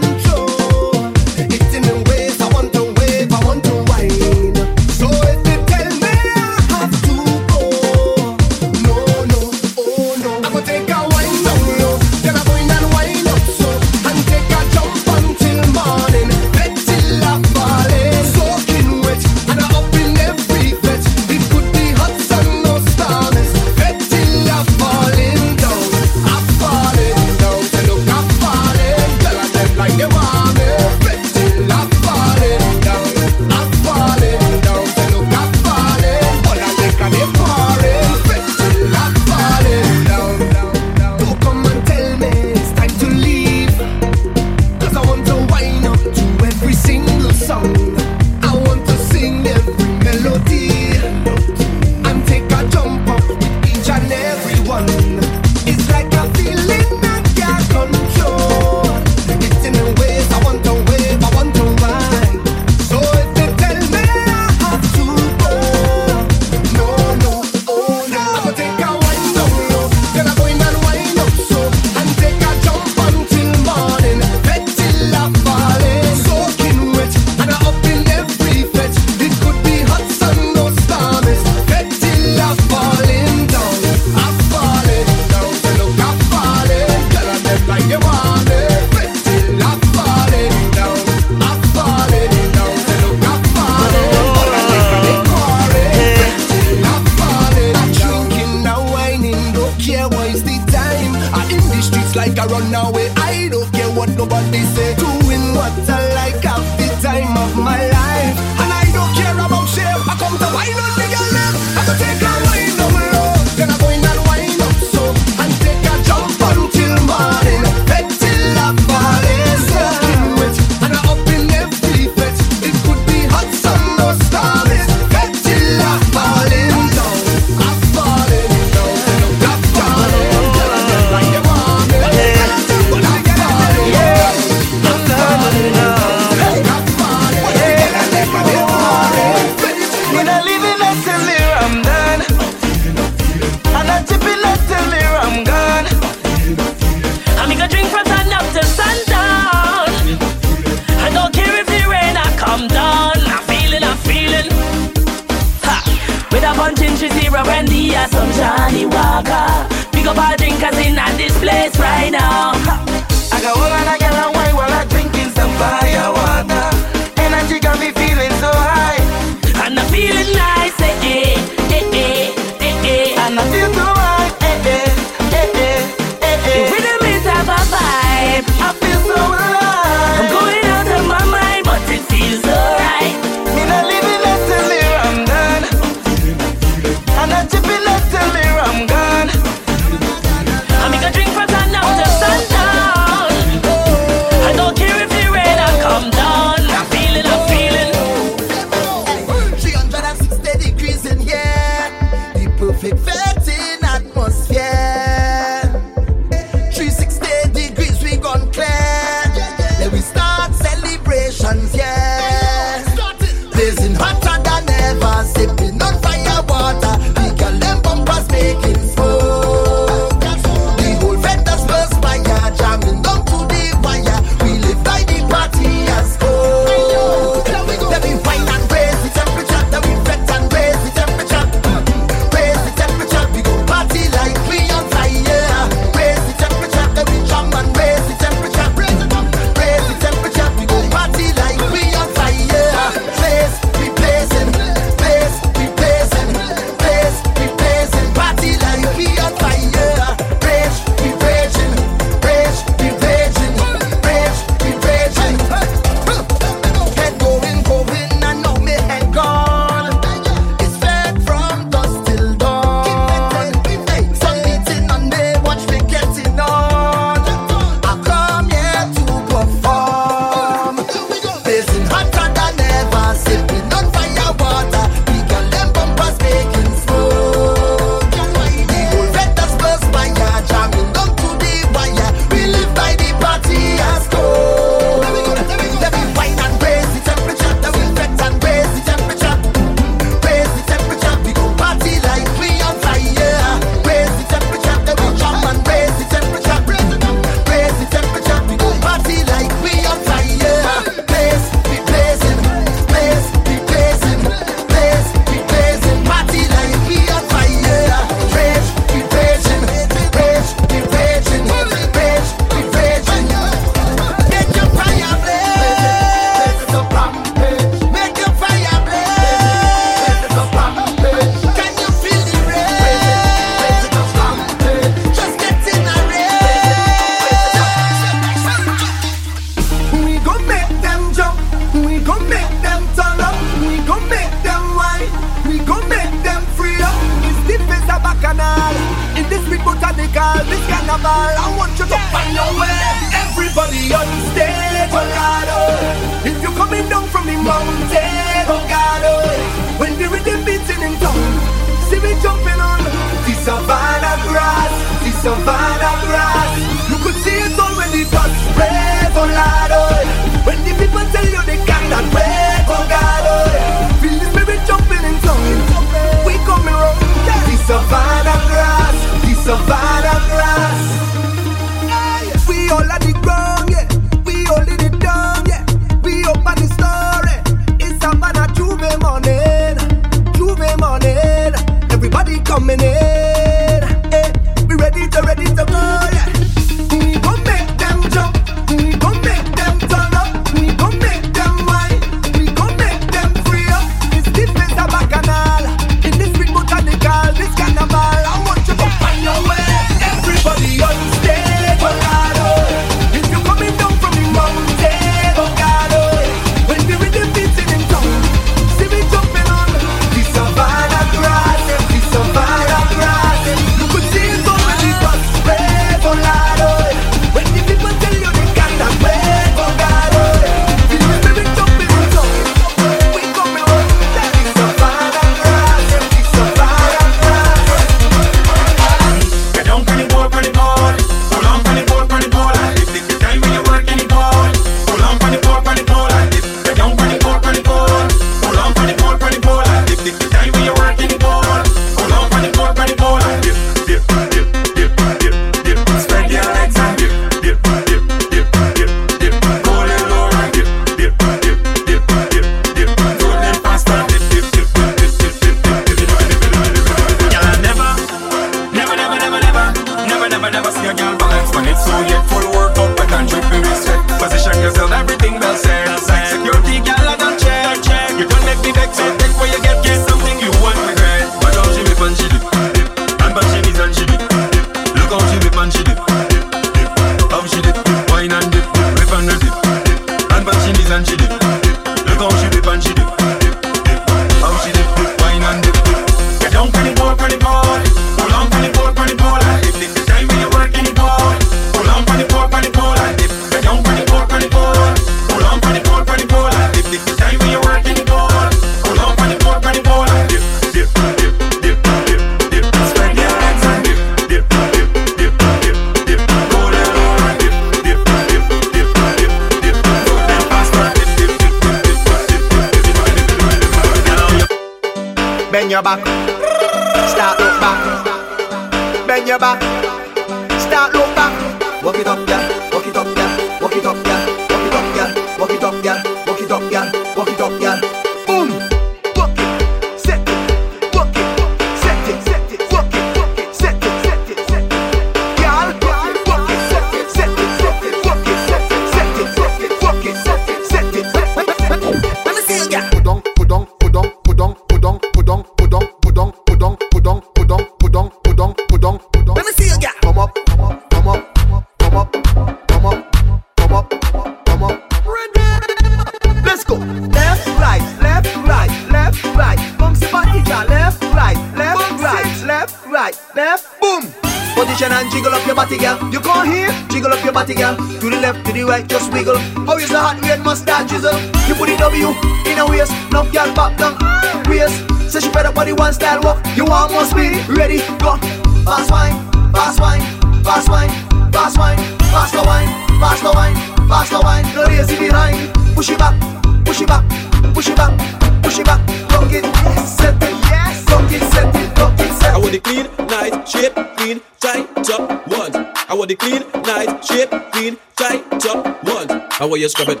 You scrub it.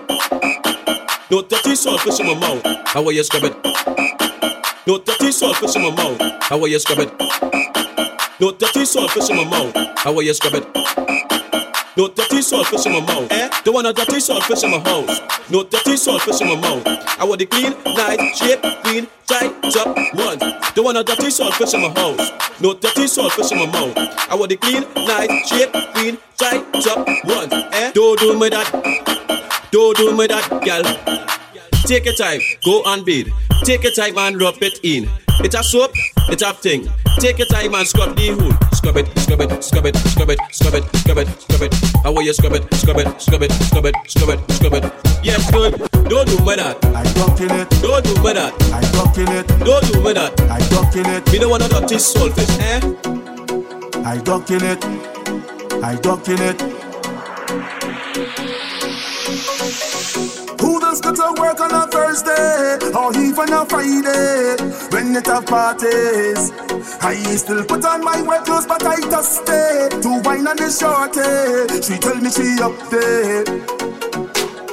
No dirty salt fish in my mouth. I want you scrub it. No dirty salt fish in my mouth. I want you scrub it. No dirty salt fish in my mouth. I want you scrub it. No dirty salt fish in my mouth. Eh? Don't want a dirty salt fish in my house. No dirty salt fish in my mouth. I want the clean, nice, shape, clean, tight up one. Don't want a dirty salt fish in my house. No dirty salt fish in my mouth. I want the clean, nice, shape, clean, tight up one. Eh? Don't do me that. Do me that, gal. Take your time, go and bathe. Take your time and rub it in. It's a soap, it's a thing. Take your time and scrub the hood. Scrub it, scrub it, scrub it, scrub it, scrub it, scrub it, scrub it. How will you scrub it, scrub it, scrub it, scrub it, scrub it, scrub it? Yes, good. Don't do me that. I don't kill it. Don't do me that. I don't kill it. Don't do me that. I don't kill it. Me don't want to dirty saltfish, eh? I don't kill it. I don't kill it. Who does go to work on a Thursday or even a Friday when it have parties? I still put on my work clothes, but I just stay to wine on the shorty. She tell me she up there.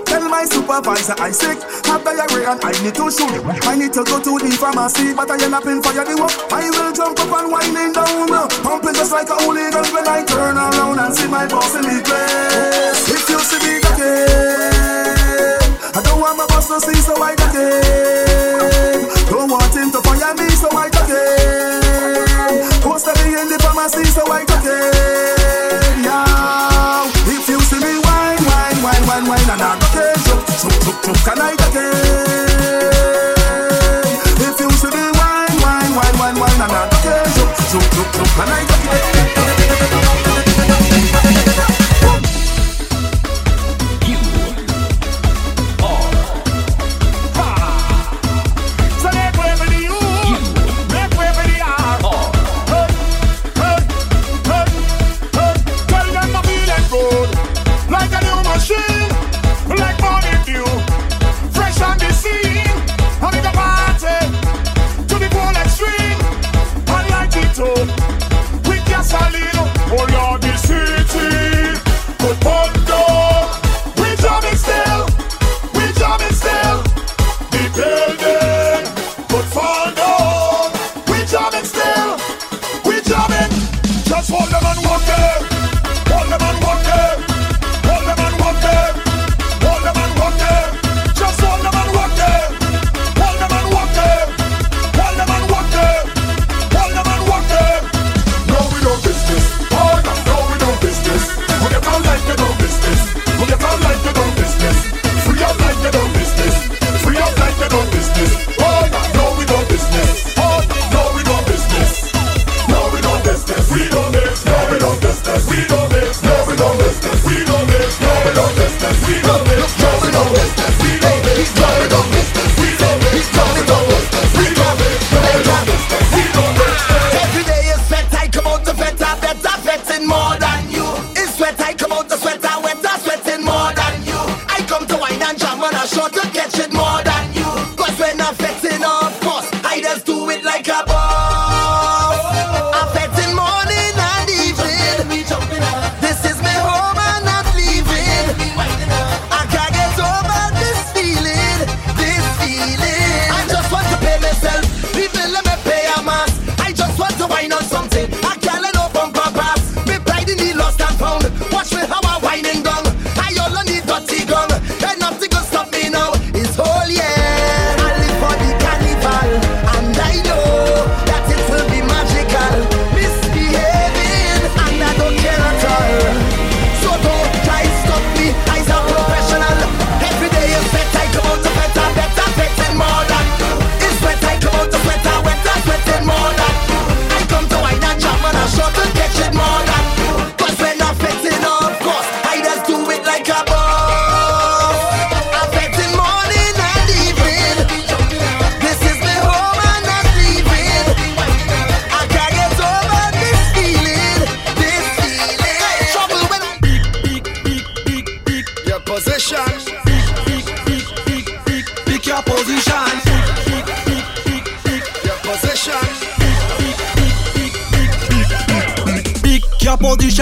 Tell my supervisor I sick, have diarrhea and I need to shoot. I need to go to the pharmacy, but I end up in fire the work. I will jump up and winding down, pumping just like a hooligan when I turn around and see my boss in the place. If you see me again, I don't want my boss to see, so duck it. Don't want him to fire me, so I duck it. Post me in the pharmacy, so duck it. Yeah. If you see me wine, wine, wine, wine, wine, and I duck it, chup, chup, chup, chup, can I duck it? If you see me wine, wine, wine, wine, wine, and I duck it, chup, chup, chup, chup, can I duck it?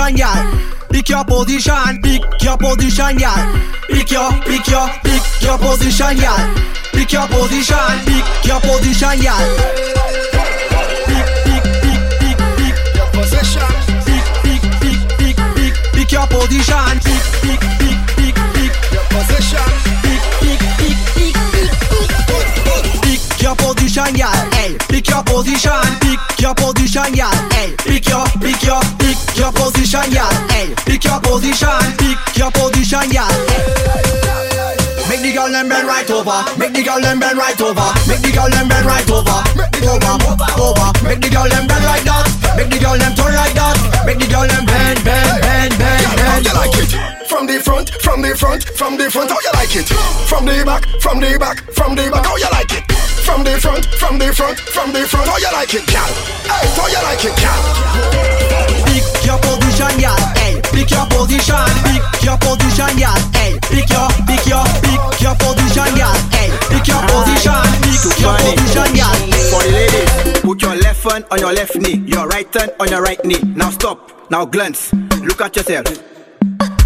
Pick your position, pozisyon gel İlk ya pozisyon İlk ya pozisyon gel İlk ya ilk ya ilk ya pozisyon gel İlk ya pozisyon İlk ya pozisyon gel Position, pick, pick, pick, pick, pick. Your position, pick, pick, pick, pick, pick. Pick your position, yeah. Hey, pick your position, pick your position, yeah. Hey, pick your, pick your, pick. Your position, girl. Hey, pick your position. Pick your position, girl. Make the girl them bend right over. Make the girl them bend right over. Make the girl them bend right over. Over, over. Make the girl them bend like that. Make the girl them turn like that. Make the girl them bend, bend, bend, bend, bend. you like it? From the front, from the front, from the front, how you like it? From the back, from the back, from the back, how you like it? From the front, from the front, from the front, how you like it, gal? Hey, how you like it, gal? Pick your position, girl. Hey, pick your position. Pick your position, girl. Hey, pick your, pick your, pick your position, girl. Hey, pick your position. Pick your position, girl. For the ladies, put your left hand on your left knee, your right hand on your right knee. Now stop. Now glance. Look at yourself.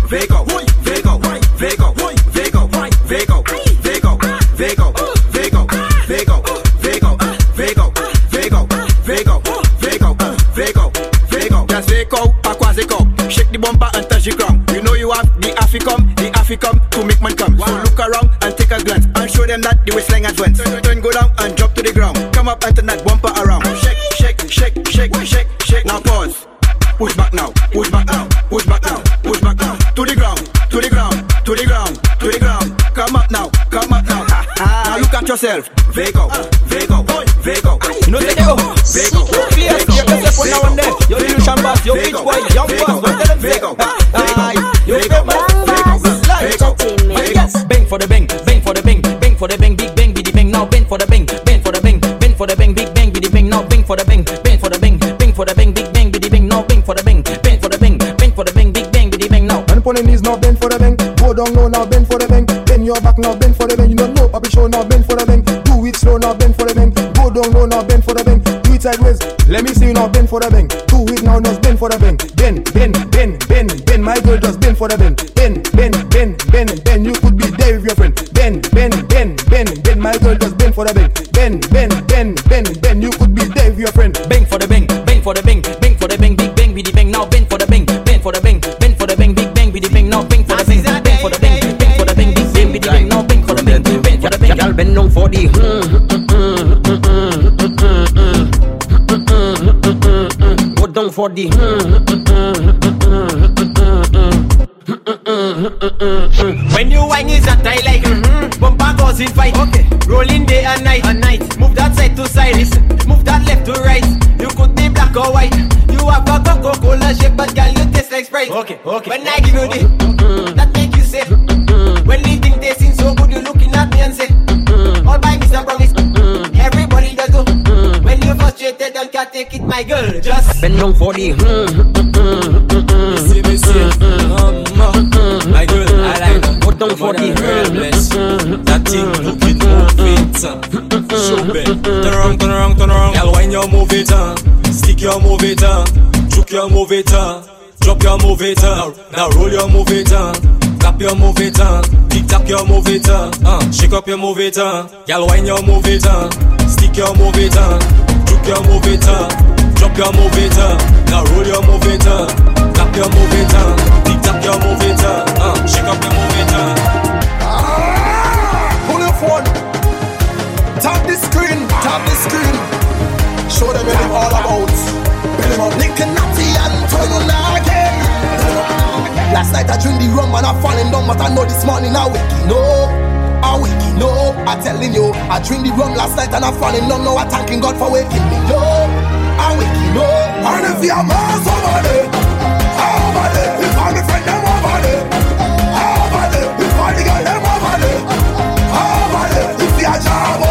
Vego, Vego, Vego, Vego, Vego, Vego, Vego, Vego, Vego, Vego, Vego. Just Vego, Aquazico. Shake the bumper and touch the ground. You know you have the Africom, the Africom to make man come. So look around and take a glance and show them that the waistline advance. Turn go down and drop to the ground. Come up and turn that bumper around. Shake, shake, shake, shake, shake, shake. Now pause. Push back now, push back now, push back now, push back now. To the ground, to the ground, to the ground, to the ground. Come up now, come up now. now look at yourself. Vego, Vego, Vego. You know they go. Vego, Fierce, check yourself one now and then. Yo, illusion boss, yo, bitch boy, young boss, what tell them say? Aye, yo, big boss, live. Yes, bang for the bang, bang for the bang, bang for the bang, big bang, be the bang, now bang for the bang, bang for the bang, bang for the bang, big bang, be the bang, now bang for the bang, bang for the bang, For the When you whine is that I like mm-hmm. Bumper goes in fight Okay Rolling day and night and night Move that side to side Listen Move that left to right You could be black or white You have a Coca-Cola shape But girl you taste like Sprite Okay okay When I give you the young for the mm, mm, mm, mm, mm, mm, mm, My girl, I like that. Put down for the bless. That thing looking moving. Show me. Turn around, turn around, turn around. Girl, when you move it, uh. stick your move it, uh. juke your move it, uh. drop your move it, uh. now roll your move it, uh. clap your move it, uh. tick tap your move it, uh. Uh. shake up your move it, uh. girl, when you move it, uh. stick your move it, uh. juke your move it. Uh. Drop your move it up, now roll your move it up. Tap your move it uh. up, tick tap your move it up. Uh, shake up your move it up. Ah, pull your phone, tap the screen, tap the screen. Show them what it's all about. Build them up, Nickenati and Toyonage. Last night I drink the rum and I falling down, but I know this morning I waking up. I waking up, I telling you, I drink the rum last night and I falling down. Now I thanking God for waking me up. Oh, over there, over there, if I'm a friend, them over there, over there, if I'm girl, them over there, over there, if you're a job oh.